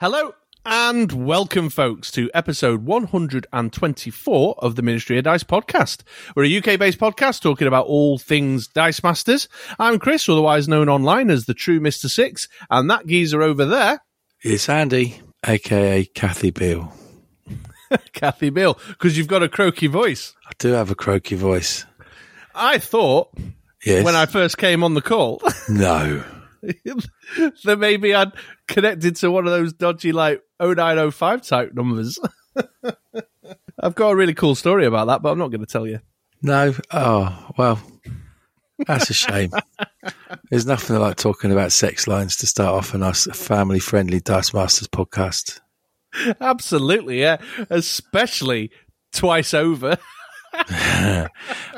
Hello and welcome, folks, to episode 124 of the Ministry of Dice podcast. We're a UK based podcast talking about all things Dice Masters. I'm Chris, otherwise known online as the True Mr. Six, and that geezer over there. It's Andy, aka Kathy Beale. Kathy Bill, because you've got a croaky voice. I do have a croaky voice. I thought Yes. when I first came on the call no. that maybe I'd connected to one of those dodgy, like 0905 type numbers. I've got a really cool story about that, but I'm not going to tell you. No. Oh, well, that's a shame. There's nothing like talking about sex lines to start off a nice family friendly Dice Masters podcast. Absolutely, yeah. Especially twice over.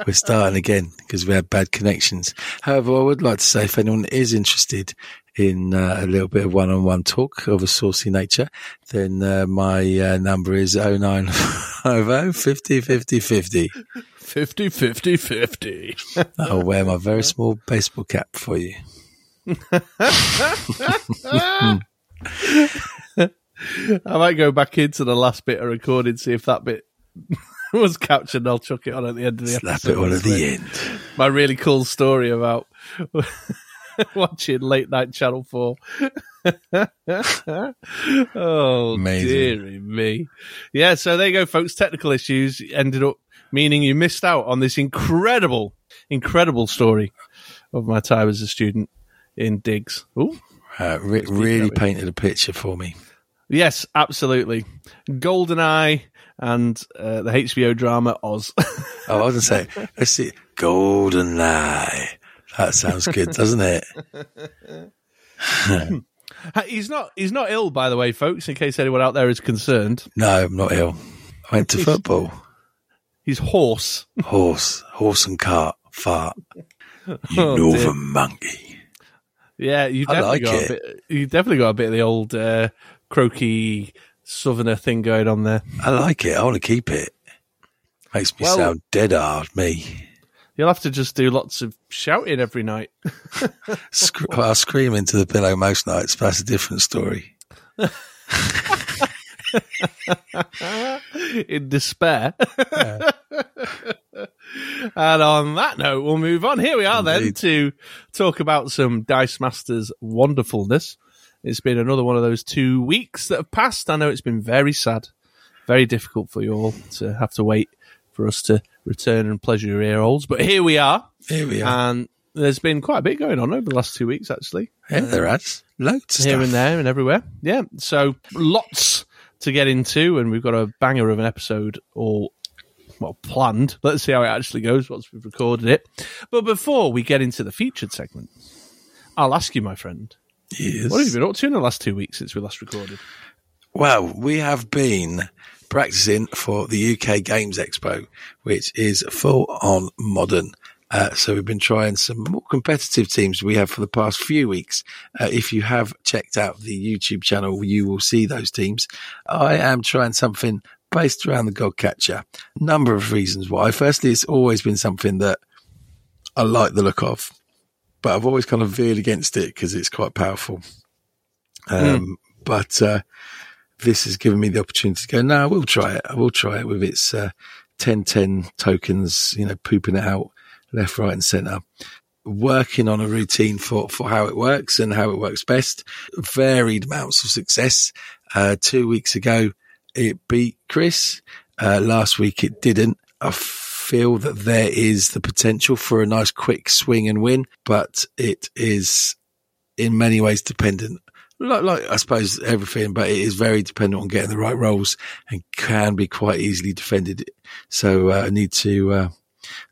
We're starting again because we had bad connections. However, I would like to say if anyone is interested in uh, a little bit of one on one talk of a saucy nature, then uh, my uh, number is 0950 50 50 50. 50 50 50. I'll wear my very small baseball cap for you. I might go back into the last bit of recording, see if that bit was captured, and I'll chuck it on at the end of the Slap episode. it on at the end. My really cool story about watching late night Channel 4. oh, Amazing. dearie me. Yeah, so there you go, folks. Technical issues ended up meaning you missed out on this incredible, incredible story of my time as a student in Diggs. Ooh. Uh, re- really painted a picture for me. Yes, absolutely. GoldenEye and uh, the HBO drama Oz. Oh, I was going to say, let's see. GoldenEye. That sounds good, doesn't it? he's not he's not ill, by the way, folks. In case anyone out there is concerned, No, I'm not ill. I went to football. he's hoarse. Horse, horse and cart, fart. You Oh, northern dear. monkey. Yeah, you I definitely like got it. a bit. You definitely got a bit of the old uh, croaky southerner thing going on there. I like it. I want to keep it. Makes me Well- sound dead hard, me. You'll have to just do lots of shouting every night. Sc- I'll scream into the pillow most nights, but that's a different story. in despair. and on that note, we'll move on. Here we are then to talk about some Dice Masters wonderfulness. It's been another one of those two weeks that have passed. I know it's been very sad, very difficult for you all to have to wait for us to return and pleasure your ear holes. But here we are, Here we are. and there's been quite a bit going on over the last two weeks, actually yeah, uh, there has. Loads of here and there and everywhere. Yeah, so lots to get into, and we've got a banger of an episode all well planned. Let's see how it actually goes once we've recorded it. But before we get into the featured segment, I'll ask you, my friend, Yes. what have you been up to in the last two weeks since we last recorded? Well, we have been practicing for the UK Games Expo, which is full on modern. Uh, so we've been trying some more competitive teams we have for the past few weeks. Uh, if you have checked out the YouTube channel, you will see those teams. I am trying something based around the Godcatcher. Number of reasons why. Firstly, it's always been something that I like the look of, but I've always kind of veered against it because it's quite powerful. Um, But uh, this has given me the opportunity to go, no, I will try it. I will try it with its uh, 1010 tokens, you know, pooping it out left, right, and center. Working on a routine for, for how it works and how it works best. Varied amounts of success. Uh, two weeks ago, it beat Chris. Uh, last week, it didn't. I feel that there is the potential for a nice quick swing and win, but it is in many ways dependent like, like I suppose everything, but it is very dependent on getting the right rolls and can be quite easily defended. So uh, I need to uh,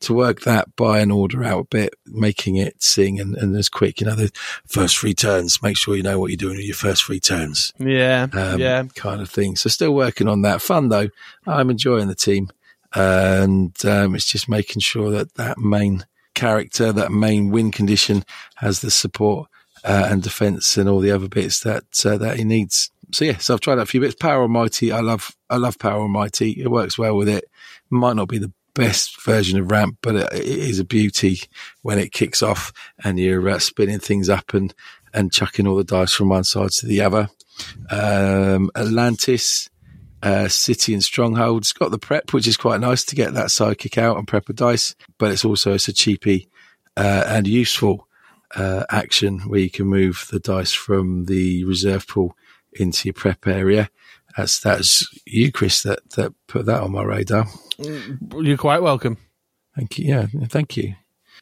to work that buy and order out a bit, making it sing and, and as quick. You know, the first three turns. Make sure you know what you're doing with your first three turns, Yeah, um, yeah. kind of thing. So still working on that. Fun though. I'm enjoying the team, and um, it's just making sure that that main character, that main win condition, has the support uh, and defense and all the other bits that uh, that he needs. So yeah, so I've tried a few bits. Power Almighty, I love, I love Power Almighty. It works well with it. Might not be the best version of ramp, but it, it is a beauty when it kicks off and you're uh, spinning things up and and chucking all the dice from one side to the other. Um, Atlantis, uh, City and Strongholds got the prep, which is quite nice to get that sidekick out and prep a dice, but it's also it's a cheapy uh, and useful uh, action where you can move the dice from the reserve pool into your prep area. That's that's you, Chris, that that put that on my radar. You're quite welcome. Thank you. Yeah, thank you.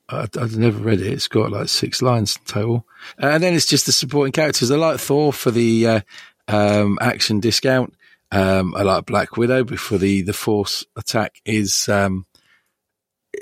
I, I've never read it. It's got like six lines total, and then it's just the supporting characters. I like Thor for the uh, um, action discount. Um, I like Black Widow before the the force attack is um,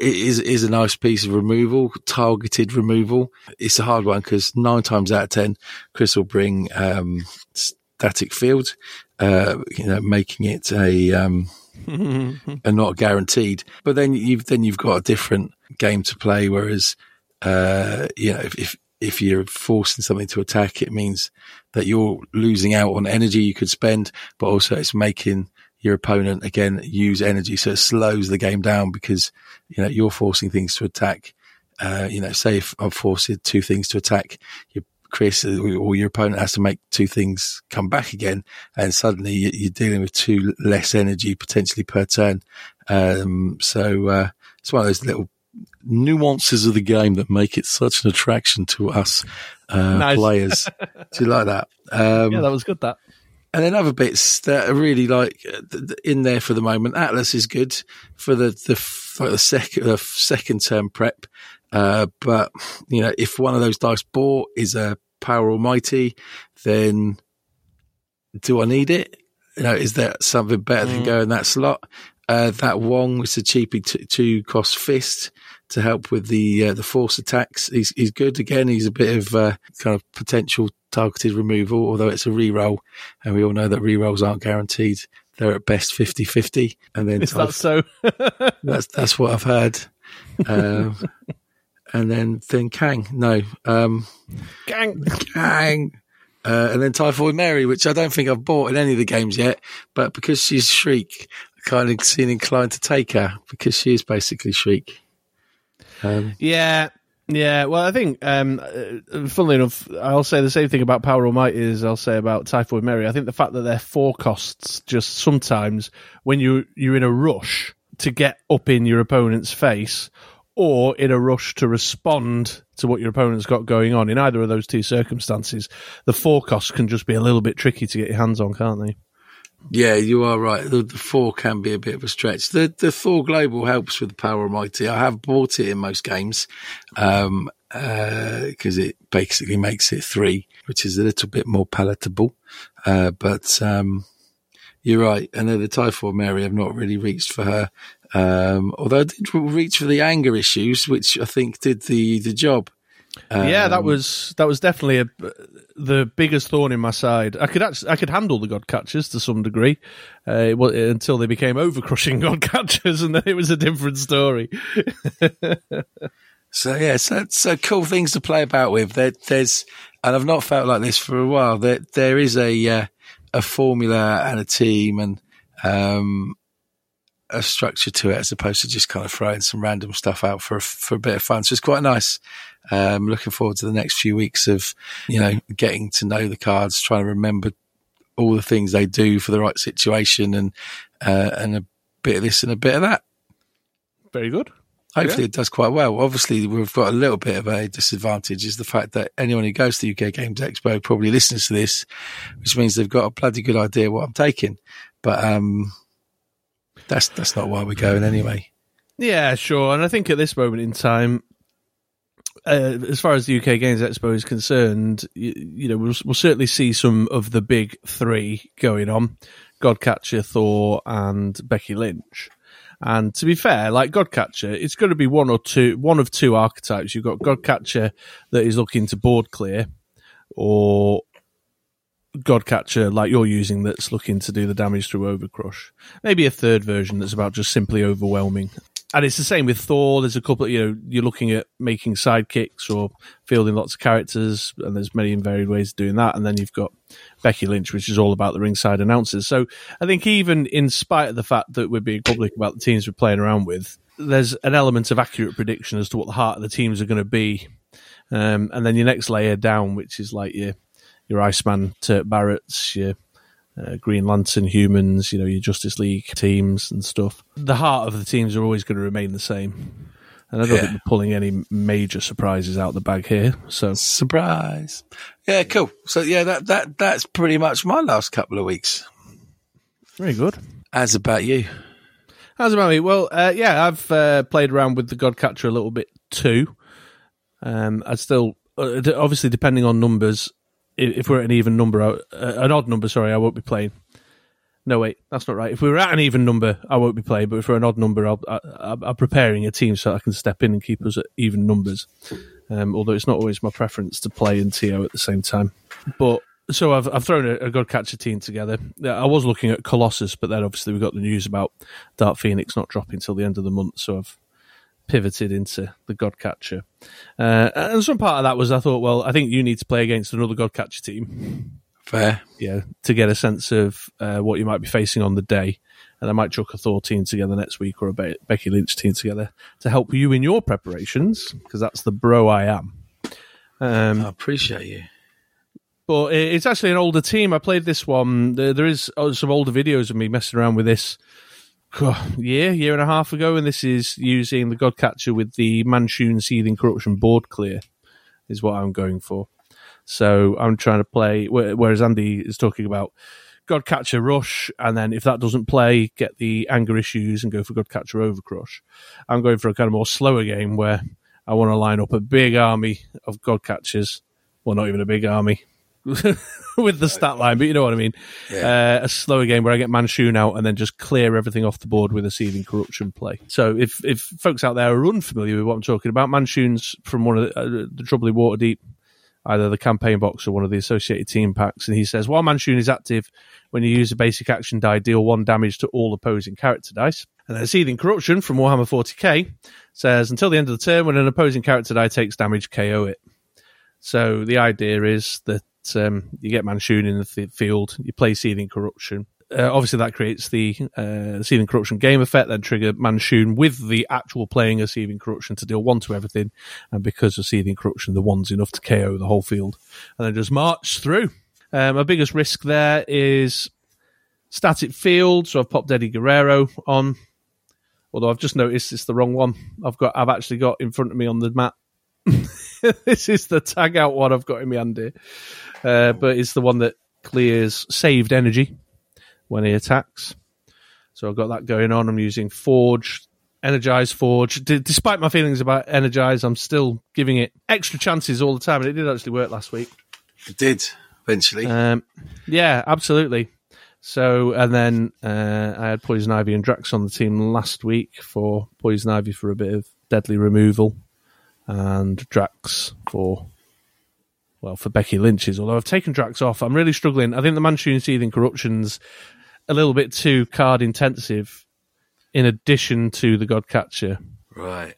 is is a nice piece of removal, targeted removal. It's a hard one because nine times out of ten, Chris will bring um, static field, uh, you know, making it a um, a not guaranteed. But then you've then you've got a different game to play. Whereas, uh, you know, if, if if you're forcing something to attack, it means that you're losing out on energy you could spend, but also it's making your opponent again use energy. So it slows the game down because, you know, you're forcing things to attack. Uh, you know, say if I'm forcing two things to attack, your Chris or your opponent has to make two things come back again. And suddenly you're dealing with two less energy potentially per turn. Um, so, uh, it's one of those little nuances of the game that make it such an attraction to us uh, nice. players. Do you like that? Um, yeah, that was good. That. And then other bits that are really like in there for the moment. Atlas is good for the the for the second the second term prep. Uh, but you know, if one of those dice bought is a power almighty, then do I need it? You know, is there something better mm. than going that slot? Uh, that Wong was a cheapy t- two cost fist to help with the uh, the force attacks. He's he's good again. He's a bit of uh, kind of potential targeted removal, although it's a re-roll, and we all know that re-rolls aren't guaranteed. They're at best 50-50. And then is that so? that's that's what I've heard. Um, and then then Kang, no, um, Kang, Kang. Uh, and then Typhoid Mary, which I don't think I've bought in any of the games yet, but because she's Shriek, I kind of seem inclined to take her because she is basically Shriek. Um, yeah, yeah. Well, I think, um, uh, funnily enough, I'll say the same thing about Power Almighty as I'll say about Typhoid Mary. I think the fact that they're four costs just sometimes when you you're in a rush to get up in your opponent's face or in a rush to respond to what your opponent's got going on. In either of those two circumstances, the four costs can just be a little bit tricky to get your hands on, can't they? Yeah, you are right. The, the, four can be a bit of a stretch. The the Thor Global helps with the Power Almighty. I have bought it in most games because um, uh, it basically makes it three, which is a little bit more palatable. Uh, but um, you're right. And then the Typhoid Mary, I've not really reached for her. Um, although I did reach for the anger issues, which I think did the the job. Um, yeah, that um, was that was definitely a, the biggest thorn in my side. I could actually I could handle the god catchers to some degree, uh, well, until they became over crushing god catchers, and then it was a different story. so yeah, so so cool things to play about with. There, there's, and I've not felt like this for a while. There there is a uh, a formula and a team and um, a structure to it as opposed to just kind of throwing some random stuff out for for a bit of fun. So it's quite nice. Um, looking forward to the next few weeks of you know getting to know the cards, trying to remember all the things they do for the right situation, and uh, and a bit of this and a bit of that. Very good. Hopefully, yeah. it does quite well. Obviously, we've got a little bit of a disadvantage is the fact that anyone who goes to the UK Games Expo probably listens to this, which means they've got a bloody good idea what I'm taking. But um, that's that's not why we're going anyway. Yeah, sure. And I think at this moment in time, uh, as far as the UK Games Expo is concerned, you, you, know, we'll, we'll certainly see some of the big three going on: Godcatcher, Thor, and Becky Lynch. And to be fair, like Godcatcher, it's going to be one or two, one of two archetypes. You've got Godcatcher that is looking to board clear, or Godcatcher like you're using that's looking to do the damage through Overcrush. Maybe a third version that's about just simply overwhelming. And it's the same with Thor. There's a couple, you know, you're looking at making sidekicks or fielding lots of characters, and there's many and varied ways of doing that. And then you've got Becky Lynch, which is all about the ringside announcers. So I think even in spite of the fact that we're being public about the teams we're playing around with, there's an element of accurate prediction as to what the heart of the teams are going to be. Um, and then your next layer down, which is like your your Iceman, Turk Barretts, your uh, Green Lantern humans, you know, your Justice League teams and stuff. The heart of the teams are always going to remain the same. And I don't Yeah. think we're pulling any major surprises out the bag here. So Surprise. Yeah, cool. So yeah, that, that, that's pretty much my last couple of weeks. very good. As about you? How's about me? Well, uh, yeah, I've uh, played around with the Godcatcher a little bit too. Um, I still, uh, obviously, depending on numbers, if we're at an even number, uh, an odd number, sorry, I won't be playing. No, wait, that's not right. If we were at an even number, I won't be playing. But if we're an odd number, I'll, I, I'm preparing a team so I can step in and keep us at even numbers. Um, although it's not always my preference to play and TO at the same time. But so I've I've thrown a, a Godcatcher team together. I was looking at Colossus, but then obviously we got the news about Dark Phoenix not dropping till the end of the month, so I've pivoted into the Godcatcher. Uh, and some part of that was I thought, well, I think you need to play against another Godcatcher team, Fair. yeah, to get a sense of uh, what you might be facing on the day. And I might chuck a Thor team together next week or a Be- Becky Lynch team together to help you in your preparations, because that's the bro I am. Um, I appreciate you. but it's actually an older team. I played this one. There, there is uh, some older videos of me messing around with this year, year and a half ago, and this is using the Godcatcher with the Manshoon Seething Corruption board clear, is what I'm going for. So I'm trying to play, whereas Andy is talking about Godcatcher Rush, and then if that doesn't play, get the anger issues and go for Godcatcher Overcrush. I'm going for a kind of more slower game where I want to line up a big army of Godcatchers. Well, not even a big army, with the stat line, but you know what I mean. Uh, a slower game where I get Manshoon out and then just clear everything off the board with a seething corruption play. So if if folks out there are unfamiliar with what I'm talking about, Manshoon's from one of the, uh, the Trouble in Waterdeep, either the campaign box or one of the associated team packs, and he says while Manshoon is active, when you use a basic action die, deal one damage to all opposing character dice. And then Seething Corruption from Warhammer 40k says until the end of the turn, when an opposing character die takes damage, KO it. So the idea is that um, you get Manshoon in the th- field, you play Seething Corruption. Uh, obviously, that creates the uh, Seething Corruption game effect, then trigger Manshoon with the actual playing of Seething Corruption to deal one to everything. And because of Seething Corruption, the one's enough to KO the whole field. And then just march through. Um, my biggest risk there is static field. So I've popped Eddie Guerrero on. Although I've just noticed it's the wrong one. I've got, I've actually got in front of me on the map this is the tag out one I've got in my hand here. Uh, but it's the one that clears saved energy when he attacks. So I've got that going on. I'm using Forge, Energize Forge. D- despite my feelings about Energize, I'm still giving it extra chances all the time. And it did actually work last week. It did eventually. Um, yeah, absolutely. So, and then uh, I had Poison Ivy and Drax on the team last week for Poison Ivy for a bit of deadly removal, and Drax for well for Becky Lynch's. Although I've taken Drax off, I'm really struggling. I think the Manchurian Seething Corruption's a little bit too card intensive, in addition to the Godcatcher. right.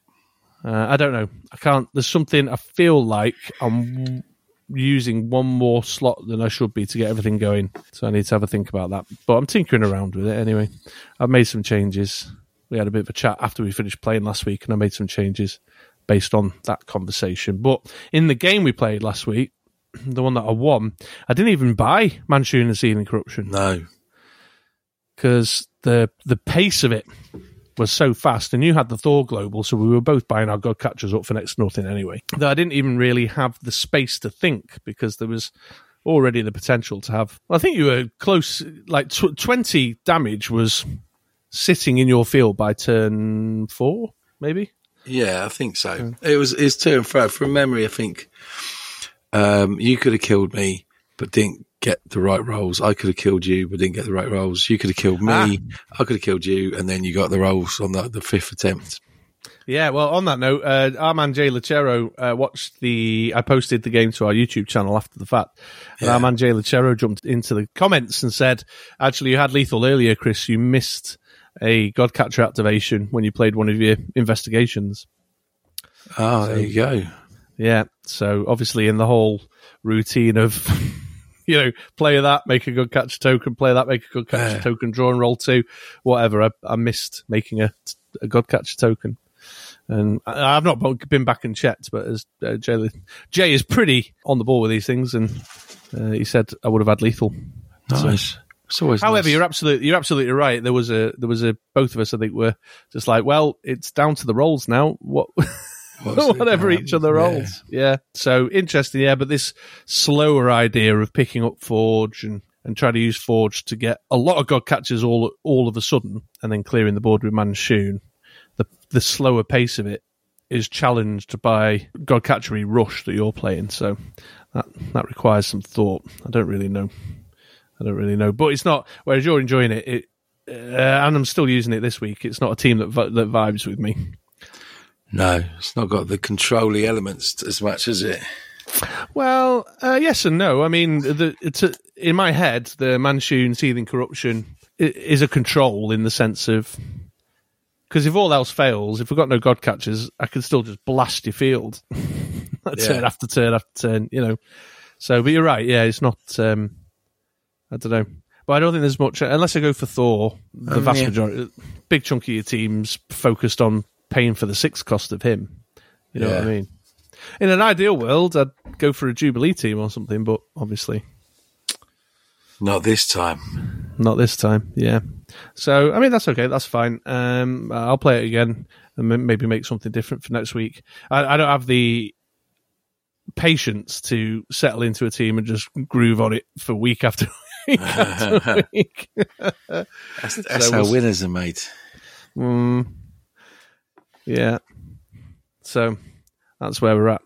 Uh, I don't know. I can't. There's something I feel like I'm using one more slot than I should be to get everything going. So I need to have a think about that. But I'm tinkering around with it anyway. I've made some changes. We had a bit of a chat after we finished playing last week, and I made some changes based on that conversation. But in the game we played last week, the one that I won, I didn't even buy Manchurian and Seething Corruption No. because the the pace of it was so fast, and you had the Thor Global, so we were both buying our God Catchers up for next to nothing anyway. That I didn't even really have the space to think because there was already the potential to have. Well, I think you were close, like tw- twenty damage was sitting in your field by turn four, maybe. Yeah, I think so. It was it's to and fro. From memory, I think um, you could have killed me, but didn't get the right rolls. I could have killed you, but didn't get the right rolls. You could have killed me. Ah. I could have killed you, and then you got the rolls on the, the fifth attempt. Yeah, well, on that note, uh, our man Jay Lachero uh, watched the. I posted the game to our YouTube channel after the fact. And Yeah. our man Jay Lachero jumped into the comments and said, "Actually, you had lethal earlier, Chris. You missed a Godcatcher activation when you played one of your investigations." Oh, there you go. Yeah, so obviously in the whole routine of. You know, play that, make a good catch token, play that, make a good catch Yeah. token, draw and roll two, whatever. I, I missed making a, a god catcher token. And I- I've not been back and checked, but as uh, Jay, Jay is pretty on the ball with these things, and Uh, he said I would have had lethal. Nice. Always However, nice. you're absolutely you're absolutely right. There was a there was a both of us I think were just like, well, it's down to the rolls now. What whatever each other rolls. Yeah. So interesting, yeah. But this slower idea of picking up Forge and and try to use Forge to get a lot of god catches all all of a sudden, and then clearing the board with Manshoon. The the slower pace of it is challenged by god catchery rush that you're playing. So that that requires some thought. I don't really know. I don't really know, but it's not. Whereas you're enjoying it, it uh, and I'm still using it this week. It's not a team that vi- that vibes with me. No, it's not got the controlly elements as much as it. Well, uh, yes and no. I mean, the, it's a, in my head, the Manshoon seething corruption is a control in the sense of because if all else fails, if we've got no god catchers, I can still just blast your field turn after turn after turn. You know. So, but you're right. Yeah, it's not. Um, I don't know. But I don't think there's much unless I go for Thor. The Um, vast yeah. majority, big chunk of your teams focused on paying for the six cost of him. You know what I mean? In an ideal world, I'd go for a Jubilee team or something, but obviously Not this time. not this time. Yeah. So I mean, that's okay. That's fine. Um, I'll play it again and maybe make something different for next week. I, I don't have the patience to settle into a team and just groove on it for week after week after week. That's, that's So how winners are made. Mm, yeah. So that's where we're at.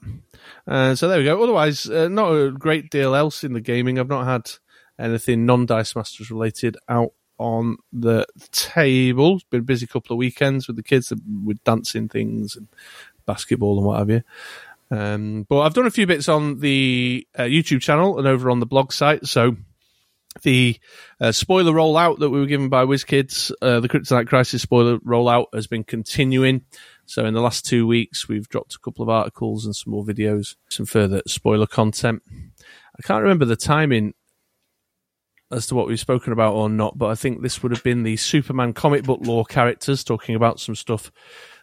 Uh, so there we go. Otherwise, uh, not a great deal else in the gaming. I've not had anything non Dice Masters related out on the table. It's been a busy couple of weekends with the kids with dancing things and basketball and what have you. Um, but I've done a few bits on the uh, YouTube channel and over on the blog site. So the uh, spoiler rollout that we were given by WizKids, uh, the Kryptonite Crisis spoiler rollout has been continuing. So in the last two weeks, we've dropped a couple of articles and some more videos, some further spoiler content. I can't remember the timing as to what we've spoken about or not, but I think this would have been the Superman comic book lore characters talking about some stuff,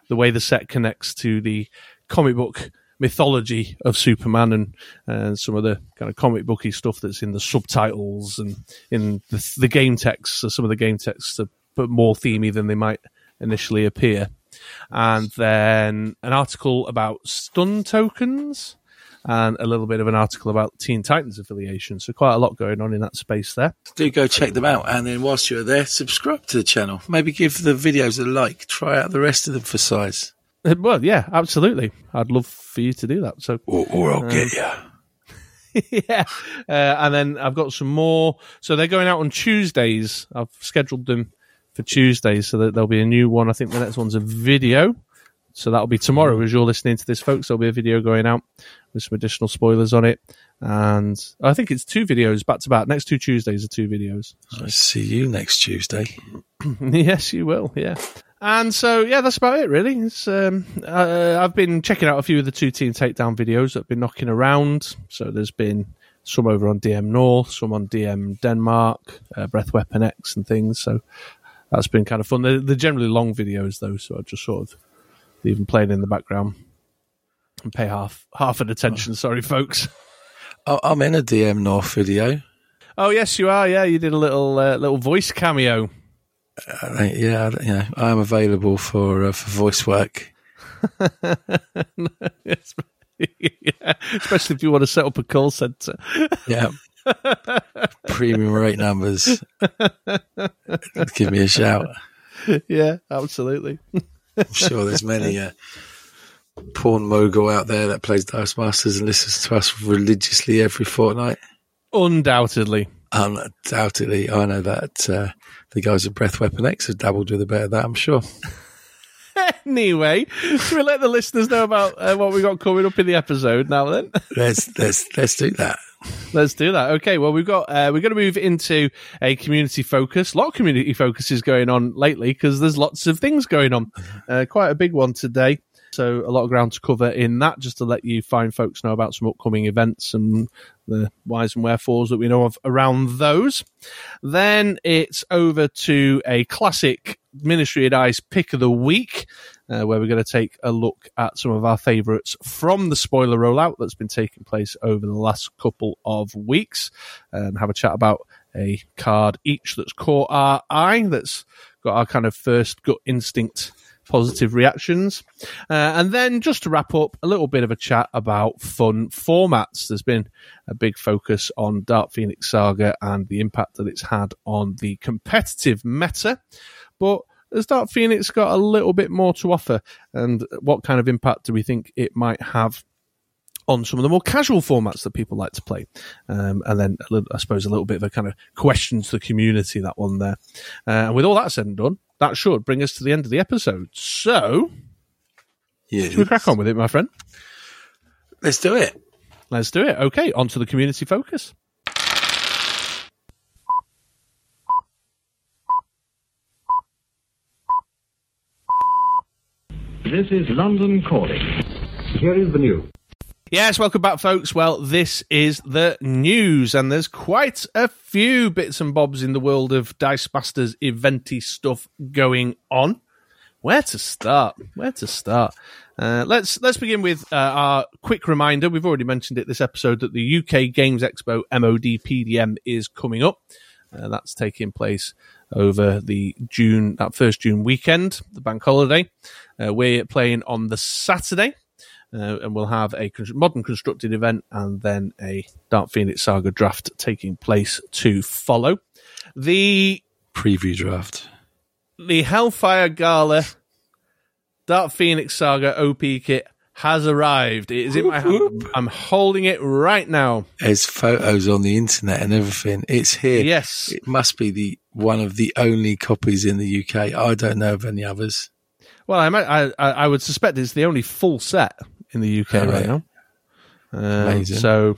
the way the set connects to the comic book mythology of Superman and, and some of the kind of comic booky stuff that's in the subtitles and in the, the game texts. So some of the game texts are but more themey than they might initially appear. And then an article about stun tokens and a little bit of an article about Teen Titans affiliation. So quite a lot going on in that space there. Do go check them out. And then whilst you're there, subscribe to the channel. Maybe give the videos a like. Try out the rest of them for size. Uh, Well, yeah, absolutely. I'd love for you to do that. So Or, or I'll get you. yeah. Uh, and then I've got some more. So they're going out on Tuesdays. I've scheduled them for Tuesdays so that there'll be a new one. I think the next one's a video. So that'll be tomorrow as you're listening to this, folks. There'll be a video going out with some additional spoilers on it. And I think it's two videos back to back. Next two Tuesdays are two videos. I'll see you next Tuesday. yes, you will. Yeah. And so, yeah, that's about it, really. It's, um, uh, I've been checking out a few of the two team takedown videos that have been knocking around. So there's been some over on DM North, some on DM Denmark, uh, Breath Weapon X, and things. So that's been kind of fun. They're, they're generally long videos, though, so I just sort of leave them playing in the background and pay half half an attention. Sorry, folks. I- I'm in a DM North video. Oh yes, you are. Yeah, you did a little uh, little voice cameo. I yeah, I- you know, I am available for uh, for voice work. Yeah, especially if you want to set up a call center. Yeah. Premium rate numbers. Give me a shout. yeah, absolutely. I'm sure there's many uh, porn mogul out there that plays Dice Masters and listens to us religiously every fortnight. Undoubtedly. Undoubtedly, I know that uh, the guys at Breath Weapon X have dabbled with a bit of that. I'm sure. Anyway, should we let the listeners know about uh, what we got coming up in the episode now? Then Let's let's let's do that. let's do that. Okay. Well, we've got uh, we're going to move into a community focus. A lot of community focus is going on lately because there's lots of things going on. Uh, quite a big one today. So a lot of ground to cover in that, just to let you fine folks know about some upcoming events and the whys and wherefores that we know of around those. Then it's over to a classic Ministry of Dice pick of the week. uh, where we're going to take a look at some of our favourites from the spoiler rollout that's been taking place over the last couple of weeks and have a chat about a card each that's caught our eye, that's got our kind of first gut instinct positive reactions. Uh, and then just to wrap up, a little bit of a chat about fun formats. There's been a big focus on Dark Phoenix Saga and the impact that it's had on the competitive meta. But has Dark Phoenix got a little bit more to offer? And what kind of impact do we think it might have on some of the more casual formats that people like to play. Um, and then, little, I suppose, a little bit of a kind of question to the community, that one there. Uh, and with all that said and done, that should bring us to the end of the episode. So, Yeah. should we crack on with it, my friend? Let's do it. Let's do it. Okay, on to the community focus. This is London calling. Here is the news. Yes, welcome back, folks. Well, this is the news, and there's quite a few bits and bobs in the world of Dice Masters eventy stuff going on. Where to start? Where to start? Uh, let's let's begin with uh, our quick reminder. We've already mentioned it this episode that the UK Games Expo MOD PDM is coming up. Uh, that's taking place over the June that first June weekend, the bank holiday. Uh, we're playing on the Saturday, uh, and we'll have a modern constructed event and then a Dark Phoenix Saga draft taking place to follow. The Preview draft. the Hellfire Gala Dark Phoenix Saga OP kit has arrived. It is in my hand. I'm holding it right now. There's photos on the internet and everything. It's here. Yes. It must be the one of the only copies in the UK. I don't know of any others. Well, I I I would suspect it's the only full set in the UK right right. now. Um, so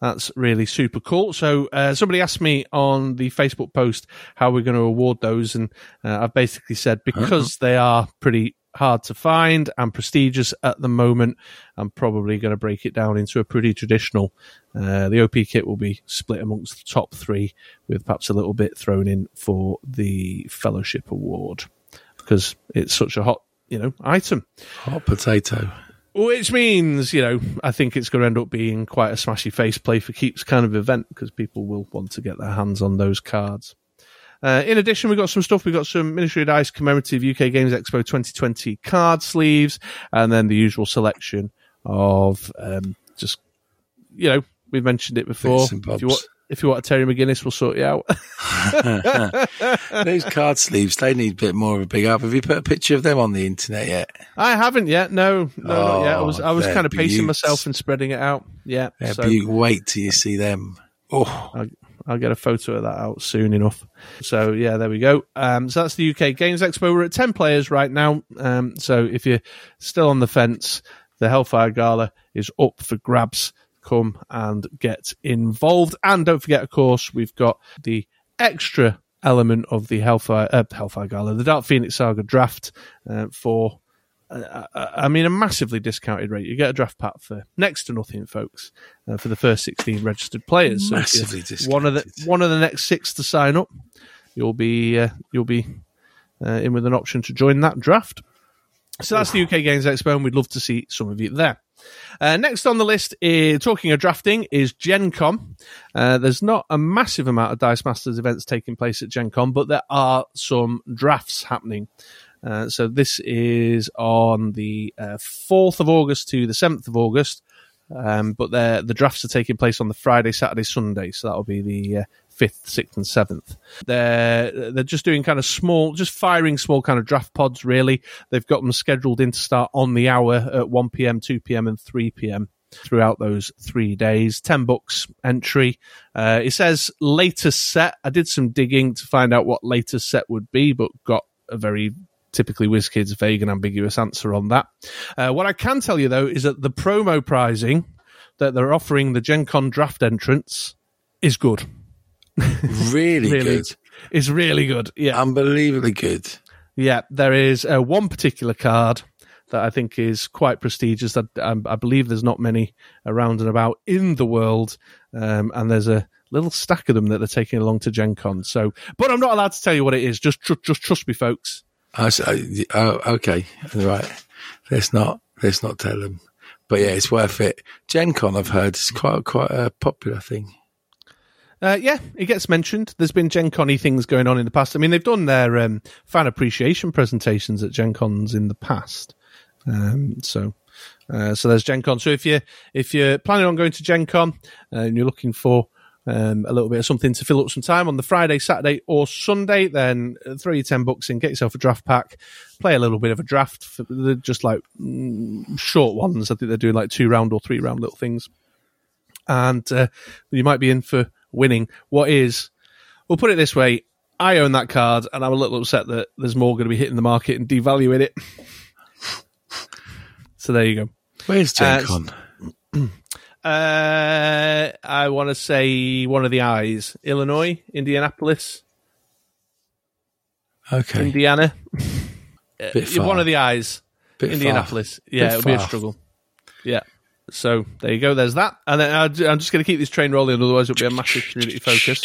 that's really super cool. So uh, somebody asked me on the Facebook post how we're going to award those, and uh, I've basically said because they are pretty hard to find and prestigious at the moment, I'm probably going to break it down into a pretty traditional. Uh, the OP kit will be split amongst the top three, with perhaps a little bit thrown in for the Fellowship Award because it's such a hot, you know, item. Hot potato. Which means, you know, I think it's going to end up being quite a smashy face play for keeps kind of event because people will want to get their hands on those cards. Uh, in addition, we've got some stuff. We've got some Ministry of Dice commemorative UK Games Expo 2020 card sleeves, and then the usual selection of um, just, you know, we've mentioned it before. If you, want, if you want a Terry McGinnis, we'll sort you out. Those card sleeves, they need a bit more of a big up. Have you put a picture of them on the internet yet? I haven't yet. No, no, not yet. I was, I was Oh, kind of pacing beauts. myself and spreading it out. Yeah. Yeah, so- wait till you see them. Oh, I'll, I'll get a photo of that out soon enough. So yeah, there we go. Um, so that's the UK Games Expo. We're at ten players right now. Um, so if you're still on the fence, the Hellfire Gala is up for grabs. Come and get involved, and don't forget, of course, we've got the extra element of the Hellfire uh, Hellfire Gala, the Dark Phoenix Saga draft uh, for uh, I mean, a massively discounted rate. You get a draft pack for next to nothing, folks, uh, for the first 16 registered players. So if you're One of the one of the next six to sign up, you'll be uh, you'll be uh, in with an option to join that draft. So that's the UK Games Expo, and we'd love to see some of you there. Uh, next on the list, is, talking of drafting, is Gen Con. Uh, there's not a massive amount of Dice Masters events taking place at Gen Con, but there are some drafts happening. Uh, so this is on the uh, 4th of August to the 7th of August. Um, but the drafts are taking place on the Friday, Saturday, Sunday. So that'll be the 5th, 6th, and 7th. They're, they're just doing kind of small, just firing small kind of draft pods, really. They've got them scheduled in to start on the hour at 1 p.m., 2 p.m., and 3 p.m. throughout those three days. 10 bucks entry. Uh, it says latest set. I did some digging to find out what latest set would be, but got a very typically WizKids vague and ambiguous answer on that. Uh, what I can tell you though is that the promo pricing that they're offering the Gen Con draft entrance is good. really, Really, good. It's really good. Yeah, Unbelievably good. yeah. There is uh, one particular card that I think is quite prestigious. That um, I believe there's not many around and about in the world, um, and there's a little stack of them that they're taking along to Gen Con. So, but I'm not allowed to tell you what it is. Just tr- just trust me, folks. I s- I- oh, okay, right. Let's not let's not tell them. But yeah, it's worth it. Gen Con, I've heard, is quite quite a popular thing. Uh, yeah, it gets mentioned. There's been Gen Con things going on in the past. I mean, they've done their um, fan appreciation presentations at Gen Cons in the past. Um, so, uh, so there's Gen Con. So if you if you're planning on going to Gen Con uh, and you're looking for um, a little bit of something to fill up some time on the Friday, Saturday, or Sunday, then uh, throw your ten bucks in, get yourself a draft pack, play a little bit of a draft. They're just like mm, short ones. I think they're doing like two round or three round little things and uh, you might be in for winning. What is? We'll put it this way: I own that card, and I'm a little upset that there's more going to be hitting the market and devaluing it. so there you go. Where's Gen Uh? Uh, I want to say one of the eyes: Illinois, Indianapolis, Okay, Indiana. bit far. one of the eyes. Bit far. Indianapolis. Yeah, Bit it'll be a struggle. Yeah. So there you go. There's that, and then I'm just going to keep this train rolling. Otherwise, it'll be a massive community focus.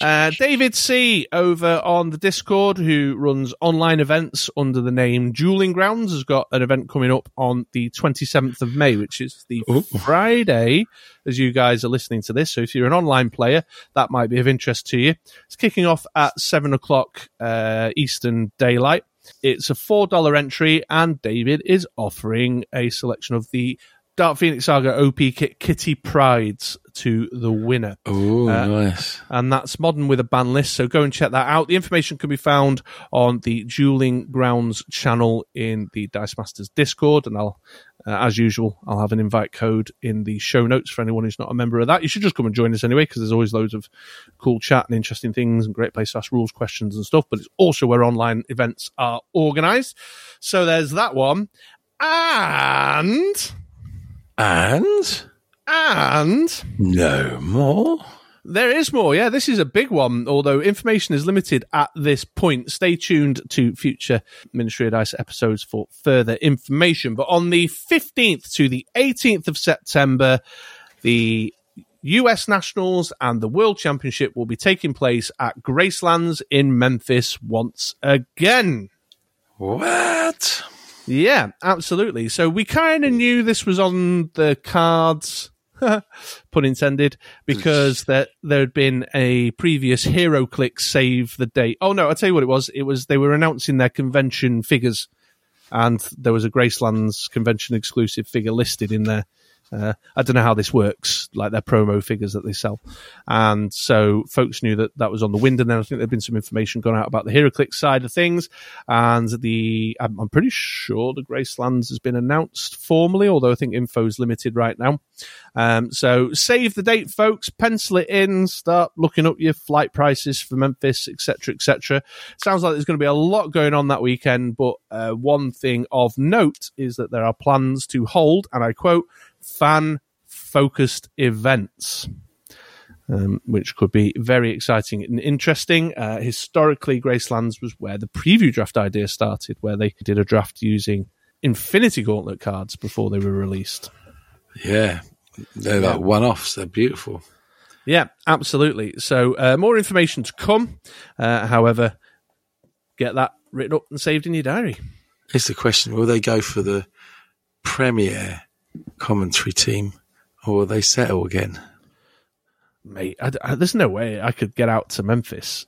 Uh, David C over on the Discord, who runs online events under the name Dueling Grounds, has got an event coming up on the 27th of May, which is the Ooh. Friday as you guys are listening to this. So if you're an online player, that might be of interest to you. It's kicking off at seven o'clock uh, Eastern Daylight. It's a four dollar entry, and David is offering a selection of the Dark Phoenix Saga OP kit Kitty Prides to the winner Oh, Uh, nice. and that's modern with a ban list. So go and check that out. The information can be found on the Dueling Grounds channel in the Dice Masters Discord, and I'll, uh, as usual, I'll have an invite code in the show notes for anyone who's not a member of that. You should just come and join us anyway, because there's always loads of cool chat and interesting things, and great place to ask rules questions and stuff. But it's also where online events are organised. So there's that one, and And and. no more. There is more. Yeah, this is a big one, although information is limited at this point. Stay tuned to future Ministry of Dice episodes for further information. But on the 15th to the 18th of September, the US Nationals and the World Championship will be taking place at Gracelands in Memphis once again. What? Yeah, absolutely. So we kind of knew this was on the cards, pun intended, because that there had been a previous HeroClix save the date. Oh no, I'll tell you what it was. It was they were announcing their convention figures, and there was a Gracelands convention exclusive figure listed in there. Uh, I don't know how this works, like their promo figures that they sell. And so folks knew that that was on the wind. And then I think there'd been some information gone out about the HeroClix side of things. And the, I'm, I'm pretty sure the Gracelands has been announced formally, although I think info's limited right now. Um, so save the date, folks, pencil it in, start looking up your flight prices for Memphis, etc., etc. Sounds like there's going to be a lot going on that weekend, but uh, one thing of note is that there are plans to hold, and I quote, fan focused events. Um, which could be very exciting and interesting. Uh, historically, Gracelands was where the preview draft idea started, where they did a draft using Infinity Gauntlet cards before they were released. Yeah. They're like one offs. They're beautiful. Yeah, absolutely. So uh, more information to come. Uh, however, get that written up and saved in your diary. It's the question will they go for the premier commentary team or will they settle again? Mate, I, I- there's no way I could get out to Memphis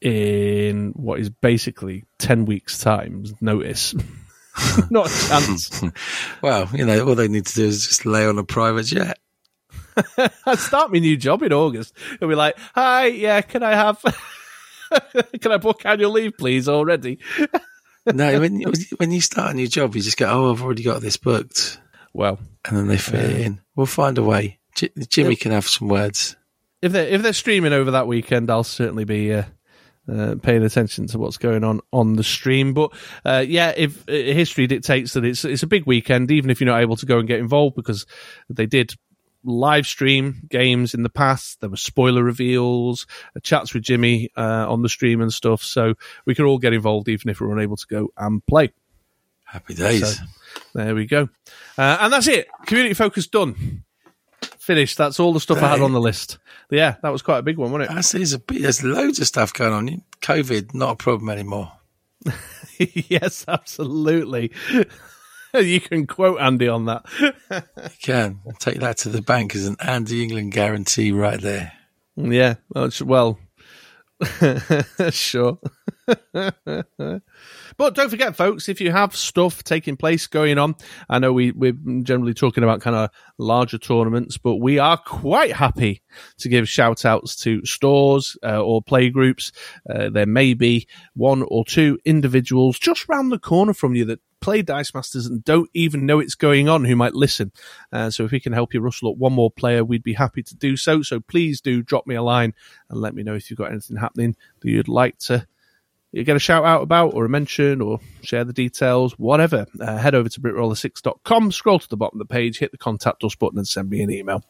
in what is basically 10 weeks' time notice. Not a chance. Well, you know, all they need to do is just lay on a private jet. I'd start my new job in August. It'll be like, hi, yeah, can I have, can I book annual leave, please, already? No, when when you start a new job, you just go, "Oh, I've already got this booked," Well, and then they fit it in. We'll find a way. J- Jimmy can have some words. if they're if they're streaming over that weekend, I'll certainly be uh, uh, paying attention to what's going on on the stream. But uh, yeah, if uh, history dictates that it's it's a big weekend, even if you're not able to go and get involved, because they did live stream games in the past. There were spoiler reveals, uh, chats with Jimmy uh, on the stream and stuff. So we could all get involved, even if we're unable to go and play. Happy days. So- There we go. Uh, and that's it. Community focus done. Finished. That's all the stuff I had on the list. Yeah, that was quite a big one, wasn't it? I see there's, a, there's loads of stuff going on. COVID, not a problem anymore. yes, absolutely. you can quote Andy on that. You can take that to the bank as an Andy England guarantee right there. yeah, well, sure. But don't forget, folks, if you have stuff taking place going on, I know we, we're generally talking about kind of larger tournaments, but we are quite happy to give shout outs to stores uh, or play groups. Uh, there may be one or two individuals just round the corner from you that play Dice Masters and don't even know it's going on who might listen. Uh, so if we can help you rustle up one more player, we'd be happy to do so. So please do drop me a line and let me know if you've got anything happening that you'd like to you get a shout out about or a mention or share the details, whatever, uh, head over to britroller6.com, scroll to the bottom of the page, hit the contact us button and send me an email.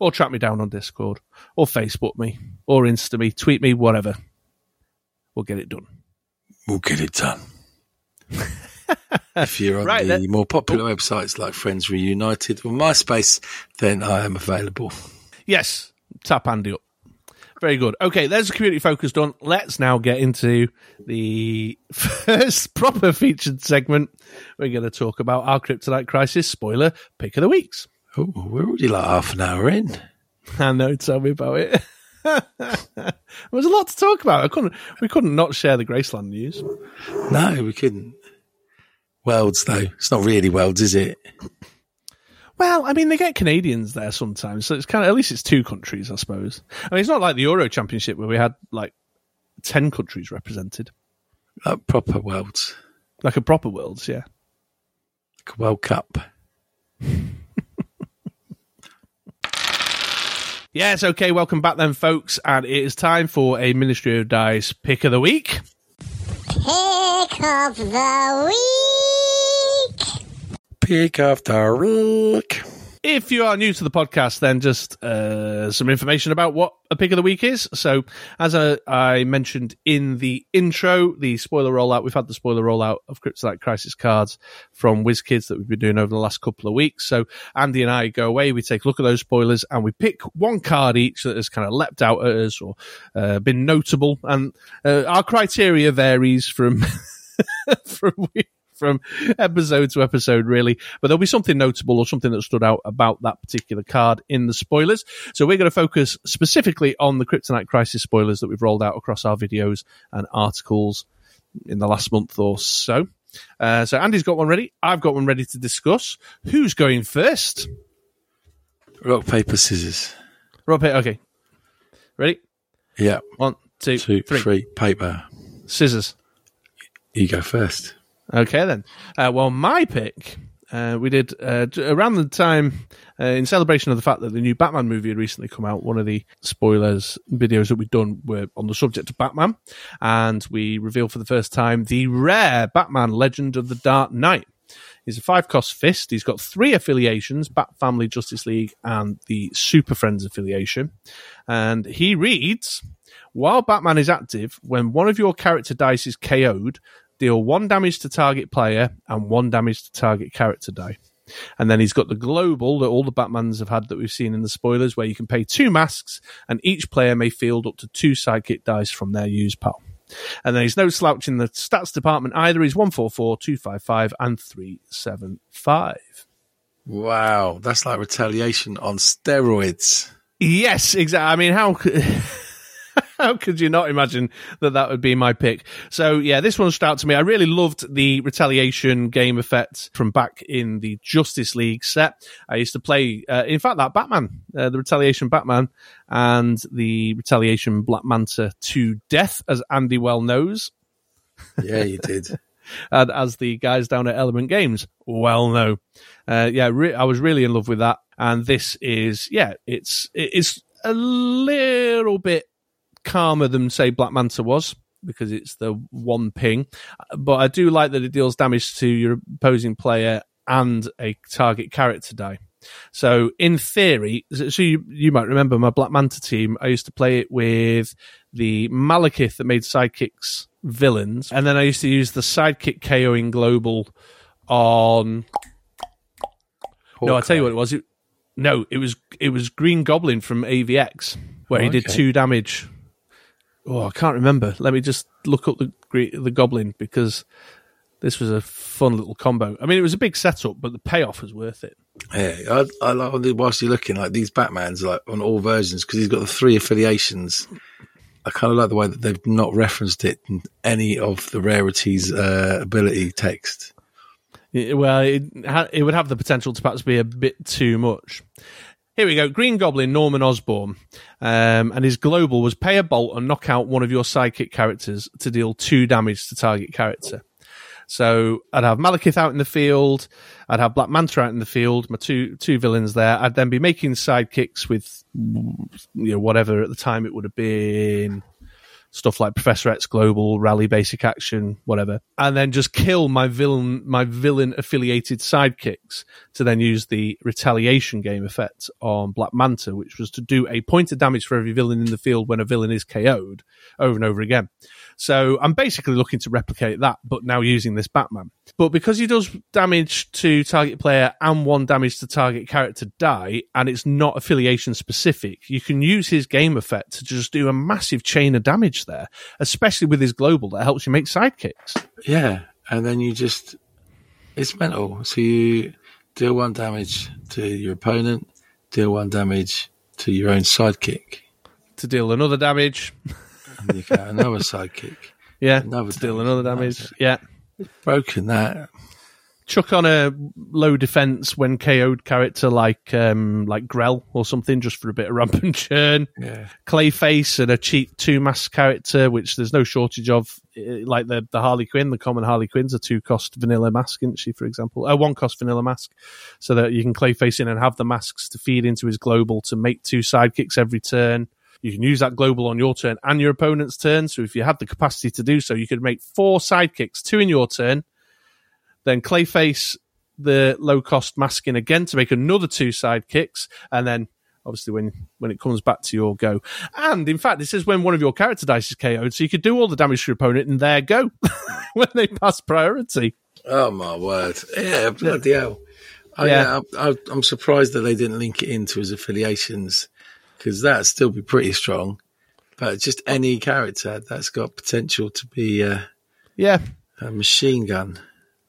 Or track me down on Discord, or Facebook me, or Insta me, tweet me, whatever. We'll get it done. We'll get it done. if you're on Right, the then- more popular websites like Friends Reunited or MySpace, then I am available. Yes, tap Andy up. Very good. Okay, there's the community focus done. Let's now get into the first proper featured segment. We're going to talk about our Kryptonite Crisis spoiler pick of the weeks. Oh, we're already like half an hour in. I know. Tell me about it. there was a lot to talk about. I couldn't. We couldn't not share the Graceland news. No, we couldn't. Worlds, though. It's not really worlds, is it? Well, I mean, they get Canadians there sometimes, so it's kind of at least it's two countries, I suppose. I mean, it's not like the Euro Championship where we had like ten countries represented, Like proper worlds. like a proper Worlds. Yeah. Like a World Cup. Yes, okay, welcome back then, folks. And it is time for a Ministry of Dice pick of the week. Pick of the week. Pick of the week. If you are new to the podcast, then just uh, some information about what a pick of the week is. So, as uh, I mentioned in the intro, the spoiler rollout, we've had the spoiler rollout of Kryptonite Crisis cards from WizKids that we've been doing over the last couple of weeks. So, Andy and I go away, we take a look at those spoilers, and we pick one card each that has kind of leapt out at us or uh, been notable. And uh, our criteria varies from from from episode to episode, really. But there'll be something notable or something that stood out about that particular card in the spoilers. So we're going to focus specifically on the Kryptonite Crisis spoilers that we've rolled out across our videos and articles in the last month or so. Uh, so Andy's got one ready. I've got one ready to discuss. Who's going first? Rock, paper, scissors. Rock, paper. okay. Ready? Yeah. One, two, Two, three. three. Paper. Scissors. You go first. Okay, then. Uh, well, my pick, uh, we did uh, around the time uh, in celebration of the fact that the new Batman movie had recently come out. One of the spoilers videos that we'd done were on the subject of Batman, and we revealed for the first time the rare Batman Legend of the Dark Knight. He's a five cost fist. He's got three affiliations Bat Family, Justice League, and the Super Friends affiliation. And he reads While Batman is active, when one of your character dice is KO'd, deal one damage to target player and one damage to target character die. And then he's got the global that all the Batmans have had that we've seen in the spoilers, where you can pay two masks and each player may field up to two sidekick dice from their use pile. And then he's no slouch in the stats department either. He's 144, 255, and 375. Wow. That's like retaliation on steroids. Yes, exactly. I mean, how could, how could you not imagine that that would be my pick? So yeah, this one stood out to me. I really loved the retaliation game effect from back in the Justice League set. I used to play, uh, in fact, that Batman, uh, the retaliation Batman, and the retaliation Black Manta to death, as Andy well knows Yeah, you did. and as the guys down at Element Games well know. Uh, yeah, re- I was really in love with that, and this is yeah, it's it's a little bit calmer than say Black Manta was because it's the one ping, but I do like that it deals damage to your opposing player and a target character die. So in theory, so you, you might remember my Black Manta team. I used to play it with the Malekith that made sidekicks villains, and then I used to use the sidekick KOing global on. No, I'll tell you what it was. It, no, it was it was Green Goblin from AVX where he did Okay. two damage oh, I can't remember. Let me just look up the the goblin because this was a fun little combo. I mean, it was a big setup, but the payoff was worth it. Yeah, I, I like whilst you're looking like these Batmans like on all versions because he's got the three affiliations. I kind of like the way that they've not referenced it in any of the rarities uh, ability text. Well, it, ha- it would have the potential to perhaps be a bit too much. Here we go. Green Goblin, Norman Osborn. Um, and his global was pay a bolt and knock out one of your sidekick characters to deal two damage to target character. So I'd have Malekith out in the field. I'd have Black Manta out in the field. My two two villains there. I'd then be making sidekicks with you know whatever at the time it would have been stuff like Professor X Global, Rally Basic Action, whatever, and then just kill my villain my villain affiliated sidekicks to then use the retaliation game effect on Black Manta, which was to do a point of damage for every villain in the field when a villain is KO'd over and over again. So I'm basically looking to replicate that, but now using this Batman. But because he does damage to target player and one damage to target character die, and it's not affiliation specific, you can use his game effect to just do a massive chain of damage there, especially with his global that helps you make sidekicks. Yeah, and then you just it's mental. So you deal one damage to your opponent, deal one damage to your own sidekick, To deal another damage. and another sidekick. Yeah. Another deal damage. another damage. Yeah. Broken that. chuck on a low defense when KO'd character like um like Grell or something just for a bit of ramp and churn. Yeah. Clayface and a cheap two mask character, which there's no shortage of, eh, like the the Harley Quinn, the common Harley Quinn's a two cost vanilla mask, isn't she? For example, a one cost vanilla mask, so that you can Clayface in and have the masks to feed into his global to make two sidekicks every turn. You can use that global on your turn and your opponent's turn. So if you had the capacity to do so, you could make four sidekicks, two in your turn, then Clayface the low cost masking again to make another two sidekicks, and then obviously when when it comes back to your go. And in fact, this is when one of your character dice is KO'd, so you could do all the damage to your opponent and there go when they pass priority. Oh my word! Yeah, bloody hell! I, Yeah. yeah, I, I, I'm surprised that they didn't link it into his affiliations because that'd still be pretty strong. But just any character that's got potential to be a, Yeah, a machine gun.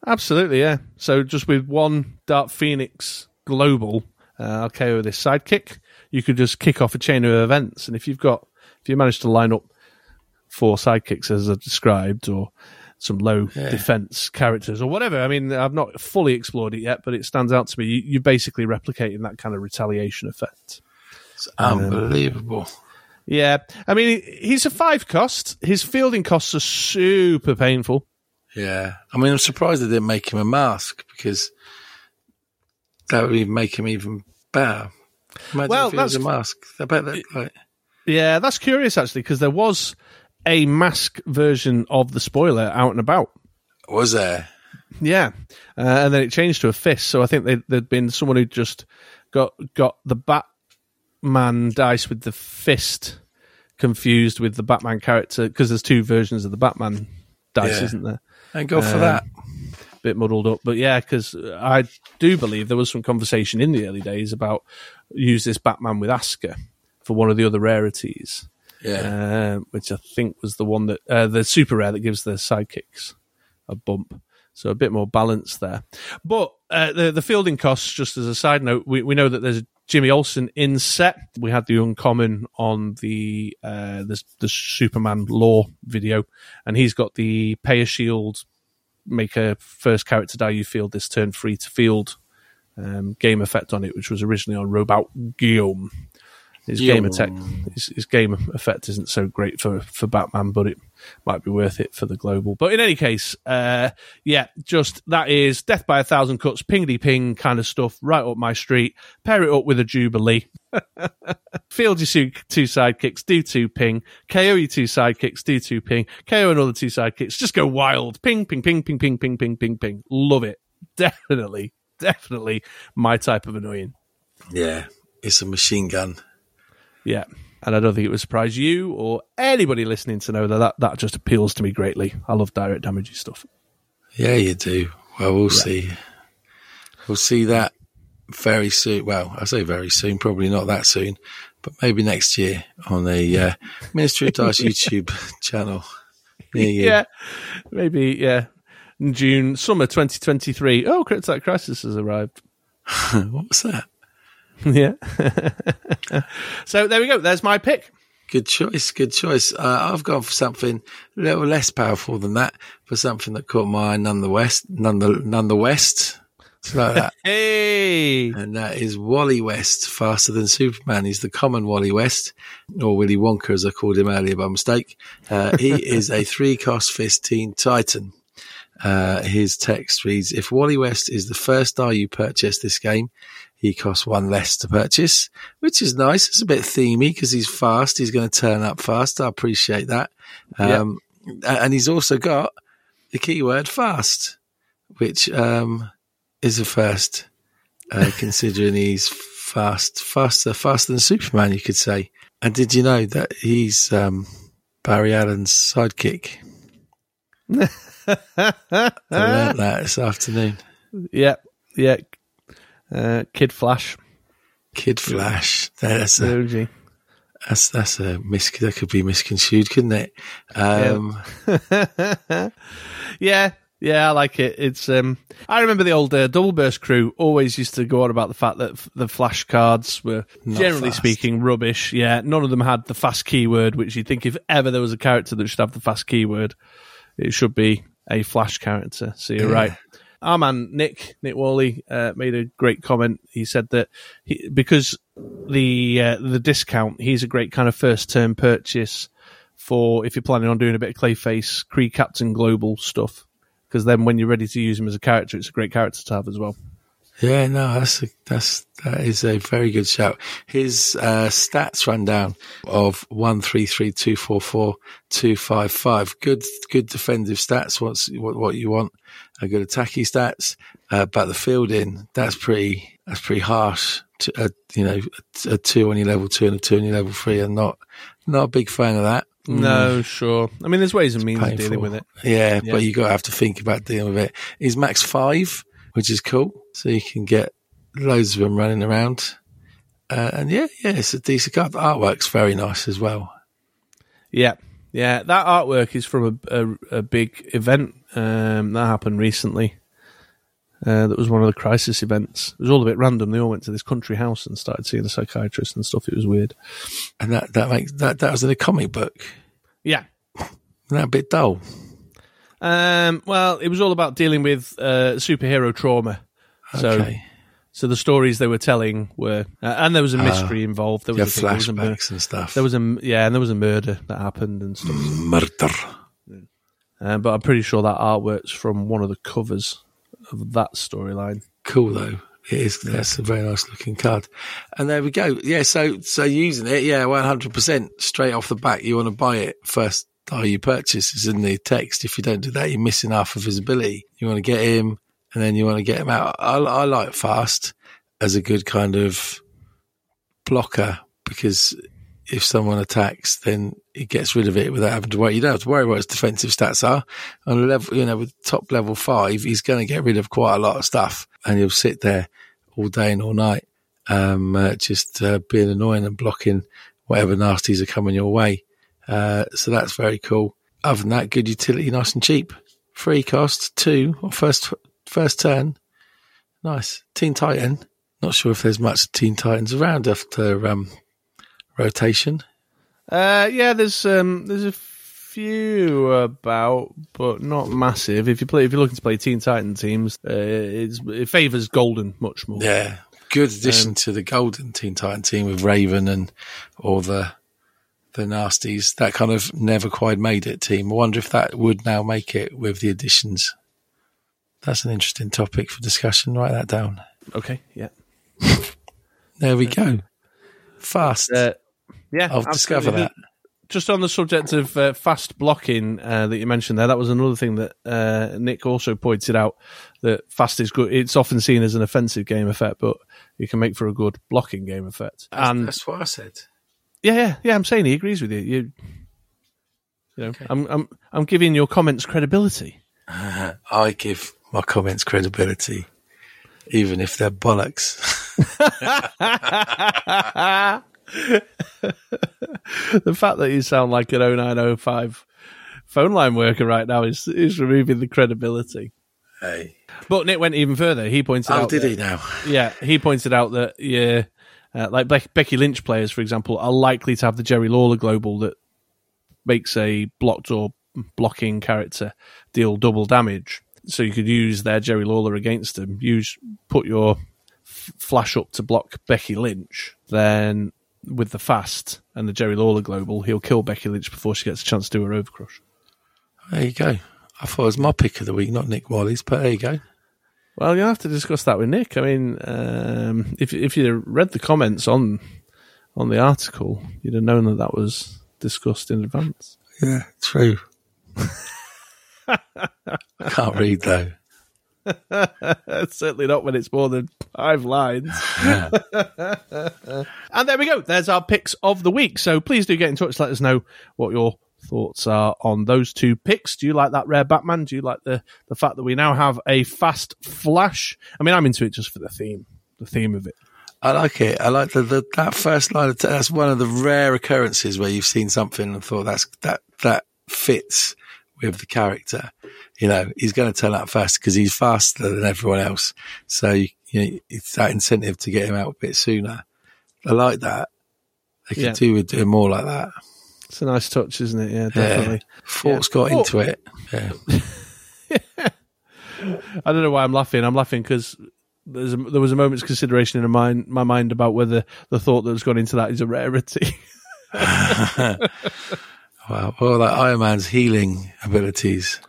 absolutely. Yeah. So just with one Dark Phoenix global, uh, KO this sidekick. You could just kick off a chain of events, and if you've got if you manage to line up four sidekicks as I described, or some low defense characters or whatever. I mean, I've not fully explored it yet, but it stands out to me. You're basically replicating that kind of retaliation effect. It's unbelievable. Yeah, I mean, he's a five cost. His fielding costs are super painful. Yeah, I mean, I'm surprised they didn't make him a mask because that would even make him even better. Imagine Well, if he was a mask. I bet that like Yeah, that's curious actually, because there was a mask version of the spoiler out and about. was there. Yeah, uh, and then it changed to a fist. So I think they, there'd been someone who just got got the Batman dice with the fist confused with the Batman character because there's two versions of the Batman dice, Yeah. isn't there? Thank God for Um, that. bit muddled up. But yeah, because I do believe there was some conversation in the early days about use this Batman with Asker for one of the other rarities, Yeah, uh, which I think was the one that uh, the super rare that gives the sidekicks a bump. So a bit more balance there. But uh, the the fielding costs, just as a side note, we, we know that there's Jimmy Olsen in set. We had the uncommon on the uh, the, the Superman law video, and he's got the pay a shield make a first character die you field this turn free to field um, game effect on it, which was originally on Robot Guillaume. His game attack, his, his game effect isn't so great for, for Batman, but it might be worth it for the global. But in any case, uh, yeah, just that is death by a thousand cuts, pingedy ping kind of stuff, right up my street. Pair it up with a Jubilee. Field your two, two sidekicks, do two ping. KO your two sidekicks, do two ping. KO another two sidekicks. Just go wild. Ping, ping, ping, ping, ping, ping, ping, ping, ping. Love it. Definitely, definitely my type of annoying. yeah. It's a machine gun. Yeah. And I don't think it would surprise you or anybody listening to know that that, that just appeals to me greatly. I love direct damage stuff. Yeah, you do. Well, we'll see. We'll see that very soon. Well, I say very soon, probably not that soon, but maybe next year on the uh, Ministry of Dice YouTube channel. Yeah, maybe. Yeah, in June, summer 2023. Oh, Cryptide Crisis has arrived. what was that? yeah. so there we go. There's my pick. Good choice. Good choice. Uh, I've gone for something a little less powerful than that, for something that caught my eye none the west, none the none the west. It's like that. Hey. and that is Wally West, faster than Superman. He's the common Wally West, or Willy Wonka, as I called him earlier by mistake. Uh, he is a three-cost fist teen titan. Uh, his text reads, if Wally West is the first die you purchase this game, he costs one less to purchase, which is nice. It's a bit themey because he's fast. He's going to turn up fast. I appreciate that. Um, and he's also got the keyword fast, which, um, is a first, uh, considering he's fast, faster, faster than Superman, you could say. And did you know that he's, um, Barry Allen's sidekick? I learned that this afternoon. Yeah. Yeah. Uh, Kid Flash. Kid Flash. That's a, that's, that's a mis- that could be misconstrued, couldn't it? Um, yeah, yeah, I like it. It's um, I remember the old uh, Double Burst crew always used to go on about the fact that f- the flash cards were Not generally fast. speaking rubbish. Yeah, none of them had the fast keyword, which you'd think if ever there was a character that should have the fast keyword, it should be a flash character. So you're Yeah. right. Our man Nick Nick Wally uh, made a great comment. He said that he, because the uh, the discount, he's a great kind of first term purchase for if you're planning on doing a bit of Clayface, Cree Captain Global stuff. Because then when you're ready to use him as a character, it's a great character to have as well. Yeah, no, that's a, that's that is a very good shout. His uh, stats rundown of one three three two four four two five five. Good, good defensive stats. What's what what you want? A good attacking stats, uh, but the fielding that's pretty that's pretty harsh. To, uh, you know, a, two on your level two and a two on your level three, and not not a big fan of that. No, sure. I mean, there's ways and means of dealing with it. Yeah, Yeah. but you got to have to think about dealing with it. He's max five, which is cool. So you can get loads of them running around. Uh, and yeah, yeah, it's a decent card. The artwork's very nice as well. Yeah, yeah. That artwork is from a, a, a big event um, that happened recently. Uh, that was one of the crisis events. It was all a bit random. They all went to this country house and started seeing the psychiatrist and stuff. It was weird. And that, that makes, that, that was in a comic book. Yeah. That a bit dull? Um, well, it was all about dealing with uh, superhero trauma. So, Okay. so the stories they were telling were, uh, and there was a mystery involved. There was, a thing, there was a flashbacks and stuff. there was a yeah, and there was a murder that happened and stuff. murder. Uh, but I'm pretty sure that artwork's from one of the covers of that storyline. Cool though. It is. That's a very nice looking card. And there we go. Yeah. So, so using it, yeah, 100% straight off the bat, you want to buy it first. Die you purchase is in the text. If you don't do that, you're missing half of his ability. You want to get him and then you want to get him out. I, I like fast as a good kind of blocker because if someone attacks, then it gets rid of it without having to worry. You don't have to worry what his defensive stats are. On a level, you know, with top level five, he's going to get rid of quite a lot of stuff and he'll sit there all day and all night, um, uh, just uh, being annoying and blocking whatever nasties are coming your way. Uh, so that's very cool. Other than that, good utility, nice and cheap. Free cost, two, or first, first turn. Nice. Teen Titan. Not sure if there's much Teen Titans around after, um, rotation. Uh, yeah, there's um, there's a few about, but not massive. If you play, if you're looking to play Teen Titan teams, uh, it's, it favors Golden much more. Yeah. Good addition to the Golden Teen Titan team with Raven and all the the nasties. That kind of never quite made it team. I wonder if that would now make it with the additions. That's an interesting topic for discussion. Write that down. Okay, yeah, There we go. Fast. uh, yeah. I'll discover that. Just on the subject of uh, fast blocking uh, that you mentioned there, that was another thing that uh, Nick also pointed out that fast is good. It's often seen as an offensive game effect, but you can make for a good blocking game effect. and That's what I said. Yeah, yeah, yeah. I'm saying he agrees with you. You, you know, I'm, I'm, I'm giving your comments credibility. Uh, I give my comments credibility, even if they're bollocks. the fact that you sound like an 0905 phone line worker right now is is removing the credibility. Hey. But Nick went even further. He pointed Oh, out did that- he now? Yeah, he pointed out that yeah, uh, like Bec- Becky Lynch players, for example, are likely to have the Jerry Lawler global that makes a blocked or blocking character deal double damage. So you could use their Jerry Lawler against them. Use put your f- flash up to block Becky Lynch, then with the fast and the Jerry Lawler global, he'll kill Becky Lynch before she gets a chance to do her overcrush. There you go. I thought it was my pick of the week, not Nick Wally's, but there you go. Well, you'll have to discuss that with Nick. I mean, um, if if you read the comments on on the article, you'd have known that that was discussed in advance. Yeah, true. I can't read though. Certainly not when it's more than five lines. and there we go. There's our picks of the week. So please do get in touch. Let us know what your thoughts are on those two picks. Do you like that rare Batman? Do you like the the fact that we now have a fast flash? I mean, I'm into it just for the theme, the theme of it. I like it. I like the, the that first line. Of t- that's one of the rare occurrences where you've seen something and thought that's that that fits with the character. You know, he's going to turn up fast because he's faster than everyone else. So you know, it's that incentive to get him out a bit sooner. I like that. They could Yeah. do with doing more like that. It's a nice touch, isn't it? Yeah, Yeah. definitely. Forks got into it. Yeah. I don't know why I'm laughing. I'm laughing because there's a, there was a moment's consideration in my, my mind about whether the thought that has gone into that is a rarity. Wow. Well, like Iron Man's healing abilities.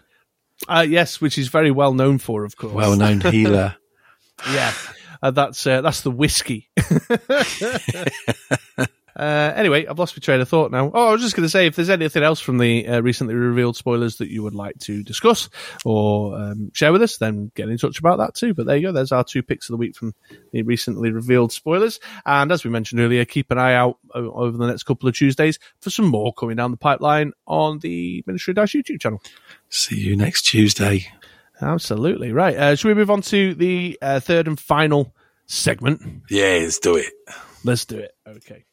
uh, yes, which is very well known for, of course. Well known healer. yeah, uh, that's uh, that's the whiskey. Uh, anyway, I've lost my train of thought now. Oh, I was just going to say, if there's anything else from the uh, recently revealed spoilers that you would like to discuss or um, share with us, then get in touch about that too. But there you go. There's our two picks of the week from the recently revealed spoilers. And as we mentioned earlier, keep an eye out o- over the next couple of Tuesdays for some more coming down the pipeline on the Ministry of Dice YouTube channel. See you next Tuesday. Absolutely. Right. Uh, should we move on to the uh, third and final segment? Yeah, let's do it. Let's do it. Okay.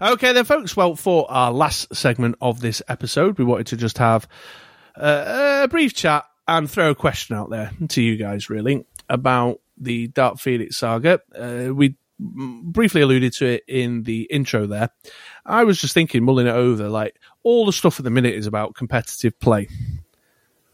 Okay, then, folks. Well, for our last segment of this episode, we wanted to just have uh, a brief chat and throw a question out there to you guys, really, about the Dark Phoenix saga. Uh, we briefly alluded to it in the intro there. I was just thinking, mulling it over, like all the stuff at the minute is about competitive play.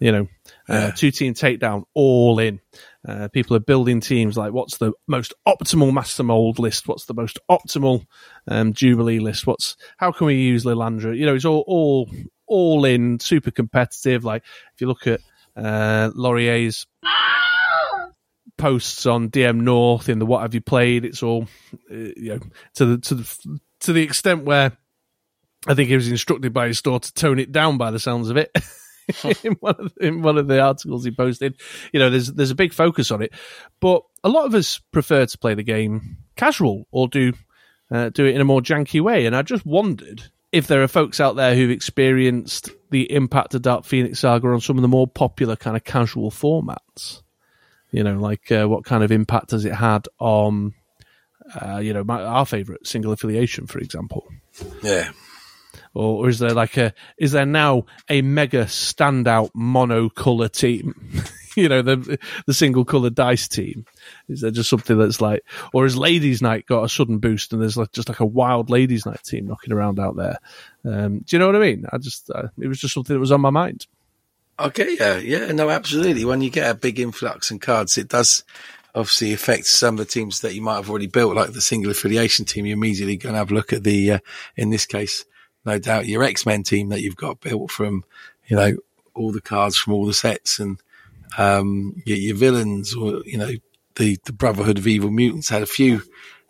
You know, uh, two team takedown, all in. Uh, people are building teams like what's the most optimal master mold list? What's the most optimal um, Jubilee list? What's how can we use Lilandra? You know, it's all all all in, super competitive. Like if you look at uh, Laurier's posts on DM North in the What Have You Played, it's all uh, you know to the to the to the extent where I think he was instructed by his store to tone it down by the sounds of it. in one of the, in one of the articles he posted, you know, there's there's a big focus on it, but a lot of us prefer to play the game casual or do uh, do it in a more janky way. And I just wondered if there are folks out there who've experienced the impact of Dark Phoenix Saga on some of the more popular kind of casual formats. You know, like uh, what kind of impact has it had on, uh, you know, my, our favorite single affiliation, for example Yeah. Or, or is there like a is there now a mega standout monocolor team? You know the the single color dice team. Is there just something that's like or has ladies night got a sudden boost and there's like just like a wild ladies night team knocking around out there? Um, do you know what i mean? I just uh, it was just something that was on my mind. Okay, yeah, yeah, no, absolutely. When you get a big influx in cards, it does obviously affect some of the teams that you might have already built, like the single affiliation team. You're immediately going to have a look at the, uh, in this case, no doubt your X Men team that you've got built from, you know, all the cards from all the sets and um, your, your villains, or you know, the the Brotherhood of Evil Mutants had a few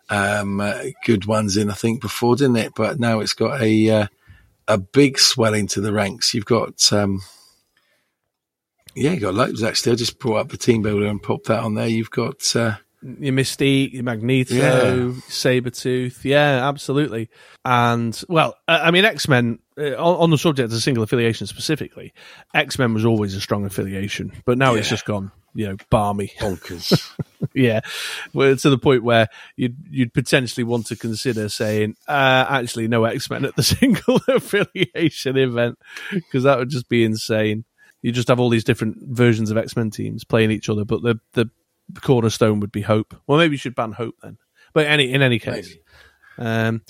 um, uh, good ones in, I think, before, didn't it? But now it's got a uh, a big swelling to the ranks. You've got um, yeah, you got loads actually. I just brought up the team builder and popped that on there. You've got uh, your Mystique, your Magneto, Yeah. Sabretooth. Yeah, absolutely. And, well, I mean, X Men, uh, on, on the subject of single affiliation specifically, X Men was always a strong affiliation, but now it's just gone, you know, barmy. bonkers. yeah, well, to the point where you'd you'd potentially want to consider saying, uh, actually, no X Men at the single affiliation event because that would just be insane. You just have all these different versions of X Men teams playing each other, but the the cornerstone would be Hope. Well, maybe you should ban Hope then. But any in any case, um,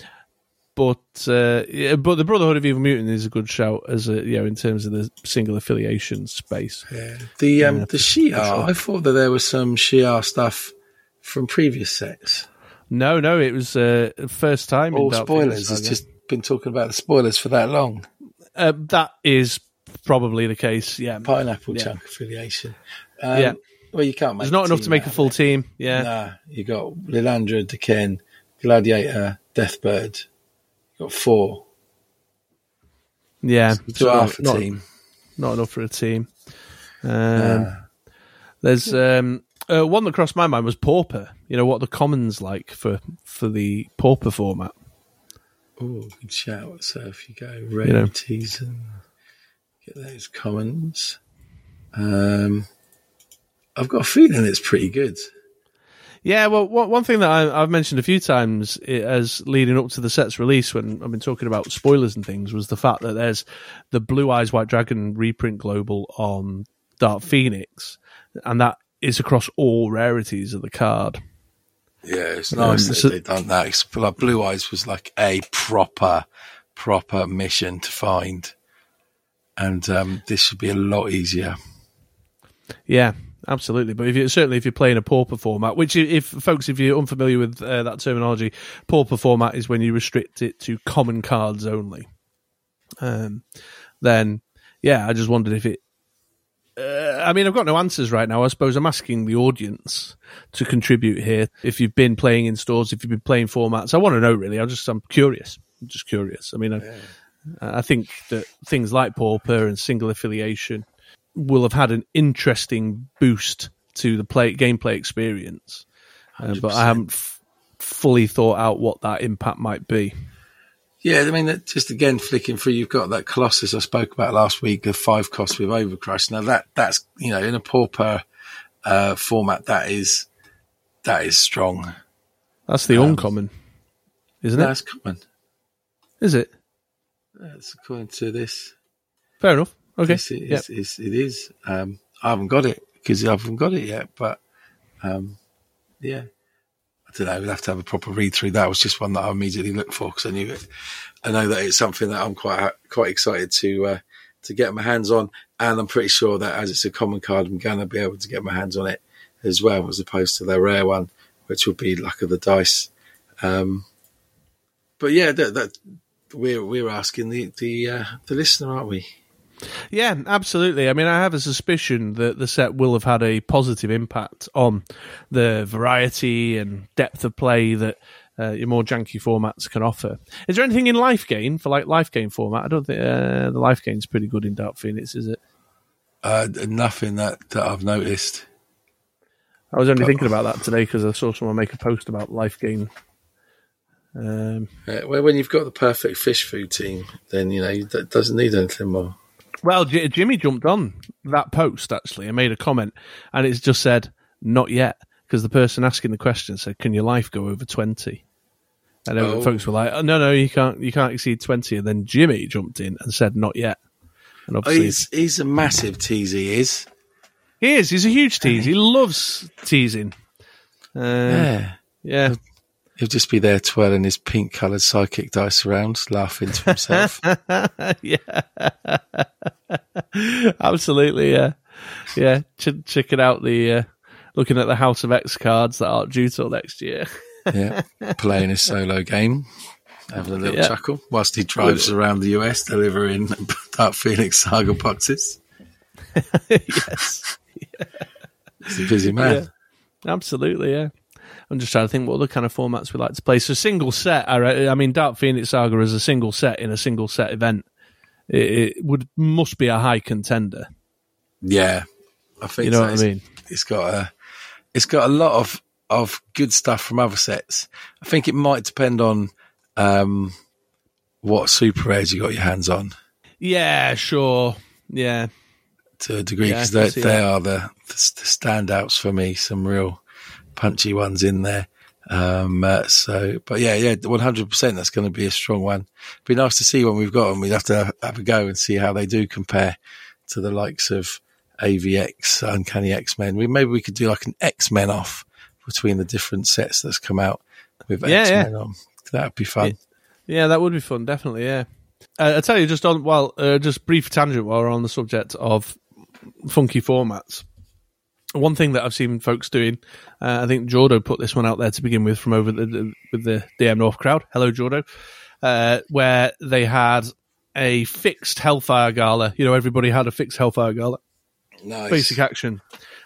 but uh, yeah, but the Brotherhood of Evil Mutant is a good shout as a you know in terms of the single affiliation space. Yeah. The um, the Shi'ar, sure. I thought that there was some Shi'ar stuff from previous sets. No, no, it was uh, first time. All spoilers. It's just been talking about the spoilers for that long. Uh, that is probably the case. Yeah, Pineapple Yeah. chunk affiliation. Um, Yeah. Well, you can't make there's not enough to make a full team. Yeah, Nah, you got Lilandra, D'Ken, Gladiator, Deathbird. You got four. yeah, To half a not, team. not enough for a team. Um, There's um, uh, one that crossed my mind was Pauper. You know what the commons like for for the Pauper format. Oh, good shout. So if you go You know. and get those commons. Um, I've got a feeling it's pretty good. Yeah, well, one, thing that I, I've mentioned a few times as leading up to the set's release, when I've been talking about spoilers and things, was the fact that there's the Blue Eyes White Dragon reprint global on Dark Phoenix, and that is across all rarities of the card. Yeah, it's Um, nice that so- they've done that. Like Blue Eyes was like a proper, proper mission to find. And um, this should be a lot easier. Yeah, absolutely. But if you certainly if you're playing a pauper format, which if folks, if you're unfamiliar with uh, that terminology, pauper format is when you restrict it to common cards only. Um, then yeah, I just wondered if it. Uh, I mean, I've got no answers right now. I suppose I'm asking the audience to contribute here. If you've been playing in stores, if you've been playing formats, I want to know. Really, I just I'm curious. I'm just curious. I mean, I, I think that things like pauper and single affiliation will have had an interesting boost to the play gameplay experience, uh, but I haven't f- fully thought out what that impact might be. Yeah, I mean, just again flicking through, you've got that Colossus I spoke about last week, of five costs with Overcrush. Now that that's you know in a pauper uh, format, that is that is strong. That's the uncommon, isn't it? That's common. Is it? That's according to this. Fair enough. Okay. Yes, it Yep. is. it's- it is. Um, I haven't got it because I haven't got it yet, but um, yeah, I don't know. We'll have to have a proper read through. That was just one that I immediately looked for because I knew it. I know that it's something that I'm quite quite excited to uh, to get my hands on, and I'm pretty sure that as it's a common card, I'm going to be able to get my hands on it as well, as opposed to the rare one, which would be luck of the dice. Um, but yeah, that, that we're we're asking the the uh, the listener, aren't we? Yeah, absolutely. I mean, I have a suspicion that the set will have had a positive impact on the variety and depth of play that uh, your more janky formats can offer. Is there anything in Life Gain for like Life Gain format? I don't think uh, the Life Gain's pretty good in Dark Phoenix, is it? Uh, nothing that, that I've noticed. I was only thinking about that today because I saw someone make a post about Life Gain. Um, Uh, well, when you've got the perfect fish food team, then you know you- that doesn't need anything more. Well, J- Jimmy jumped on that post actually and made a comment, and it's just said not yet because the person asking the question said, "Can your life go over 20? And then Oh. folks were like, oh, "No, no, you can't. You can't exceed 20. And then Jimmy jumped in and said, "Not yet." And Oh, obviously, he's he's a massive tease. He is. he is. He's a huge tease. He loves teasing. Uh, Yeah, yeah. He'll just be there twirling his pink coloured psychic dice around, laughing to himself. yeah, absolutely. Yeah, yeah. Ch- checking out the uh, looking at the House of X cards that aren't due till next year. yeah, playing his solo game, having a little Yeah. chuckle whilst he drives around the US delivering Dark Phoenix Saga boxes. yes, He's a busy man. absolutely. Yeah. I'm just trying to think what other kind of formats we like to play. So single set. I, I mean, Dark Phoenix Saga is a single set in a single set event. It, it would must be a high contender. Yeah, I think You know so. what I mean? It's got a, it's got a lot of of good stuff from other sets. I think it might depend on um, what super rares you got your hands on Yeah, sure. Yeah, to a degree because can they they that. are the the standouts for me. Some real punchy ones in there. Um, uh, so, but yeah, yeah, 100% that's going to be a strong one. Be nice to see when we've got them. We'd have to have a go and see how they do compare to the likes of AVX, Uncanny X-Men. We, maybe we could do like an X-Men off between the different sets that's come out with Yeah, X-Men on. That'd be fun. Yeah, that would be fun, definitely. Yeah, uh, I tell you, just on well, uh, just brief tangent while we're on the subject of funky formats. One thing that I've seen folks doing, uh, I think Jordo put this one out there to begin with from over the, the with the DM North crowd. Hello, Jordo, uh, where they had a fixed Hellfire Gala. You know, everybody had a fixed Hellfire Gala Nice. basic action.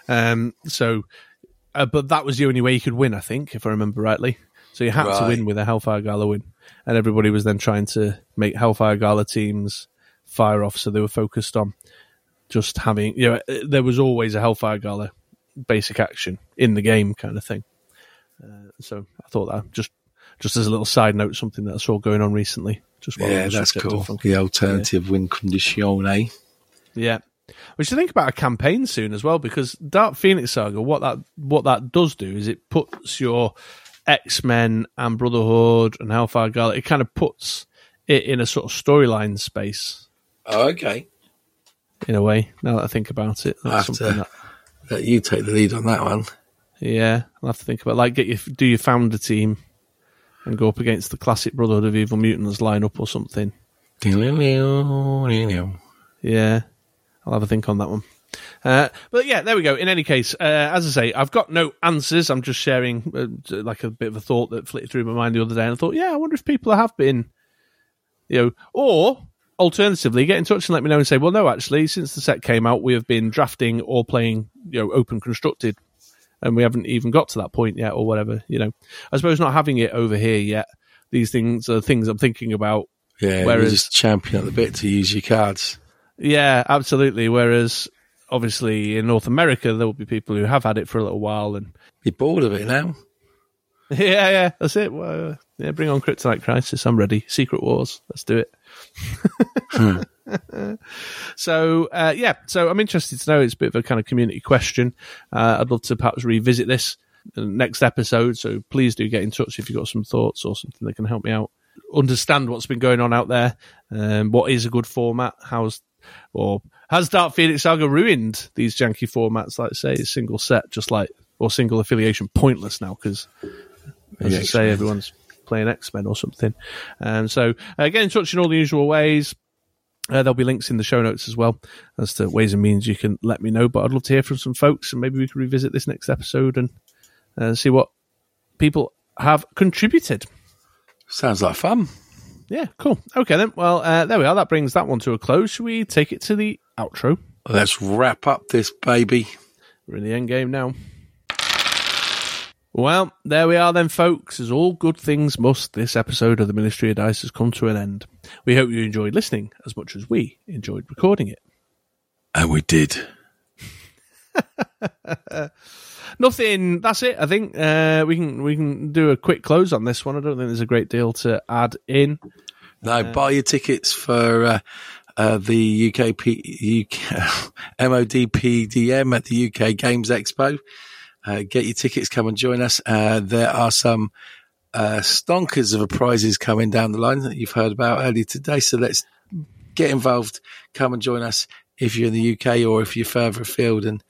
Um, so, uh, but that was the only way you could win, I think, if I remember rightly. So you had to win with a Hellfire Gala win, and everybody was then trying to make Hellfire Gala teams fire off. So they were focused on just having, you know, uh, there was always a Hellfire Gala basic action in the game, kind of thing. Uh, so I thought that just just as a little side note, something that I saw going on recently. Just while Yeah, that's cool. The alternative win condition, eh? yeah. We should think about a campaign soon as well, because Dark Phoenix Saga, what that what that does do is it puts your X Men and Brotherhood and Hellfire Gala, it kind of puts it in a sort of storyline space Oh, okay. in a way. Now that I think about it, that's something to- that Let you take the lead on that one. yeah, I'll have to think about like get your do your founder team and go up against the classic Brotherhood of Evil Mutants lineup or something. Yeah, I'll have a think on that one. Uh, but yeah, there we go. In any case, uh, as I say, I've got no answers. I'm just sharing uh, like a bit of a thought that flicked through my mind the other day, and I thought, yeah, I wonder if people have been, you know, or alternatively, get in touch and let me know and say, well, no, actually, since the set came out, we have been drafting or playing, you know, open constructed, and we haven't even got to that point yet, or whatever. You know, I suppose not having it over here yet. These things are things I'm thinking about Yeah, Whereas- just champion at the bit to use your cards. Yeah, absolutely. Whereas, obviously, in North America, there will be people who have had it for a little while, and You're bored of it now. yeah, yeah, that's it. Well, yeah, bring on Kryptonite Crisis. I'm ready. Secret Wars. Let's do it. so, uh, yeah, so I'm interested to know. It's a bit of a kind of community question. Uh, I'd love to perhaps revisit this next episode. So please do get in touch if you've got some thoughts or something that can help me out. Understand what's been going on out there. Um, what is a good format? How's or has Dark Phoenix Saga ruined these janky formats? Like say, single set, just like or single affiliation, pointless now because as Yeah, I say, everyone's playing X Men or something. And so, uh, get in touch in all the usual ways. Uh, there'll be links in the show notes as well as to ways and means you can let me know. But I'd love to hear from some folks, and maybe we can revisit this next episode and uh, see what people have contributed. Sounds like fun. Yeah, cool. Okay, then. Well, uh, there we are. That brings that one to a close. Should we take it to the outro? Let's wrap up this baby. We're in the end game now. Well, there we are then, folks. As all good things must, this episode of the Ministry of Dice has come to an end. We hope you enjoyed listening as much as we enjoyed recording it. And we did. Nothing. That's it. I think uh, we can we can do a quick close on this one. I don't think there's a great deal to add in. No, buy your tickets for uh, uh, the UK, P- UK MODPDM at the UK Games Expo. Uh, get your tickets, come and join us. Uh, there are some uh, stonkers of prizes coming down the line that you've heard about earlier today. So let's get involved. Come and join us if you're in the UK or if you're further afield. And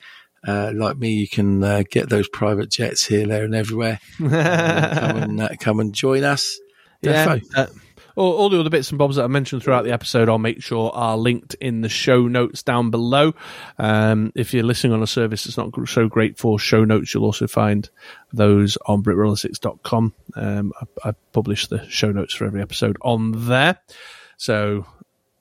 uh, like me, you can uh, get those private jets here, there, and everywhere. come and uh, come and join us. Yeah. All, all the other bits and bobs that I mentioned throughout the episode, I'll make sure are linked in the show notes down below. Um, if you're listening on a service that's not so great for show notes, you'll also find those on BritRoller6.com. Um, I, I publish the show notes for every episode on there. So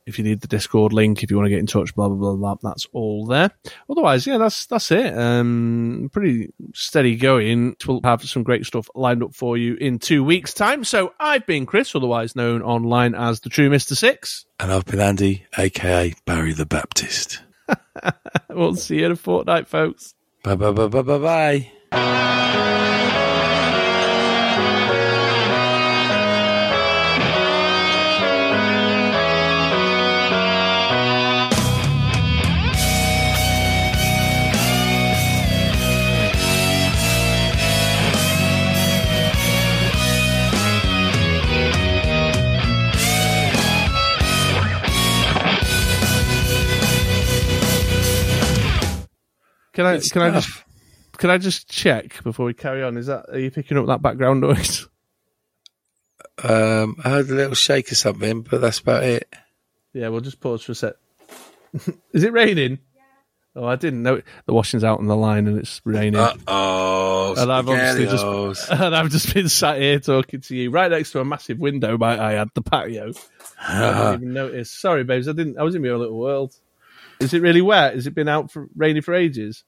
if you need the Discord link, if you want to get in touch, blah blah blah blah, that's all there. Otherwise, yeah, that's that's it. Um, pretty steady going. We'll have some great stuff lined up for you in two weeks' time. So I've been Chris, otherwise known online as the True Mister Six. And I've been Andy, aka Barry the Baptist. We'll see you in a fortnight, folks. Bye bye bye bye bye bye. Can I Good can I just can I just check before we carry on? Is that are you picking up that background noise? Um, I heard a little shake or something, but that's about it. Yeah, we'll just pause for a sec. Is it raining? Oh, I didn't know. The washing's out on the line and it's raining. Uh oh, and I've obviously just and I've just been sat here talking to you right next to a massive window. Might I add the patio? I didn't even notice. Sorry, babes. I didn't. I was in my own little world. Is it really wet? Has it been out for rainy for ages?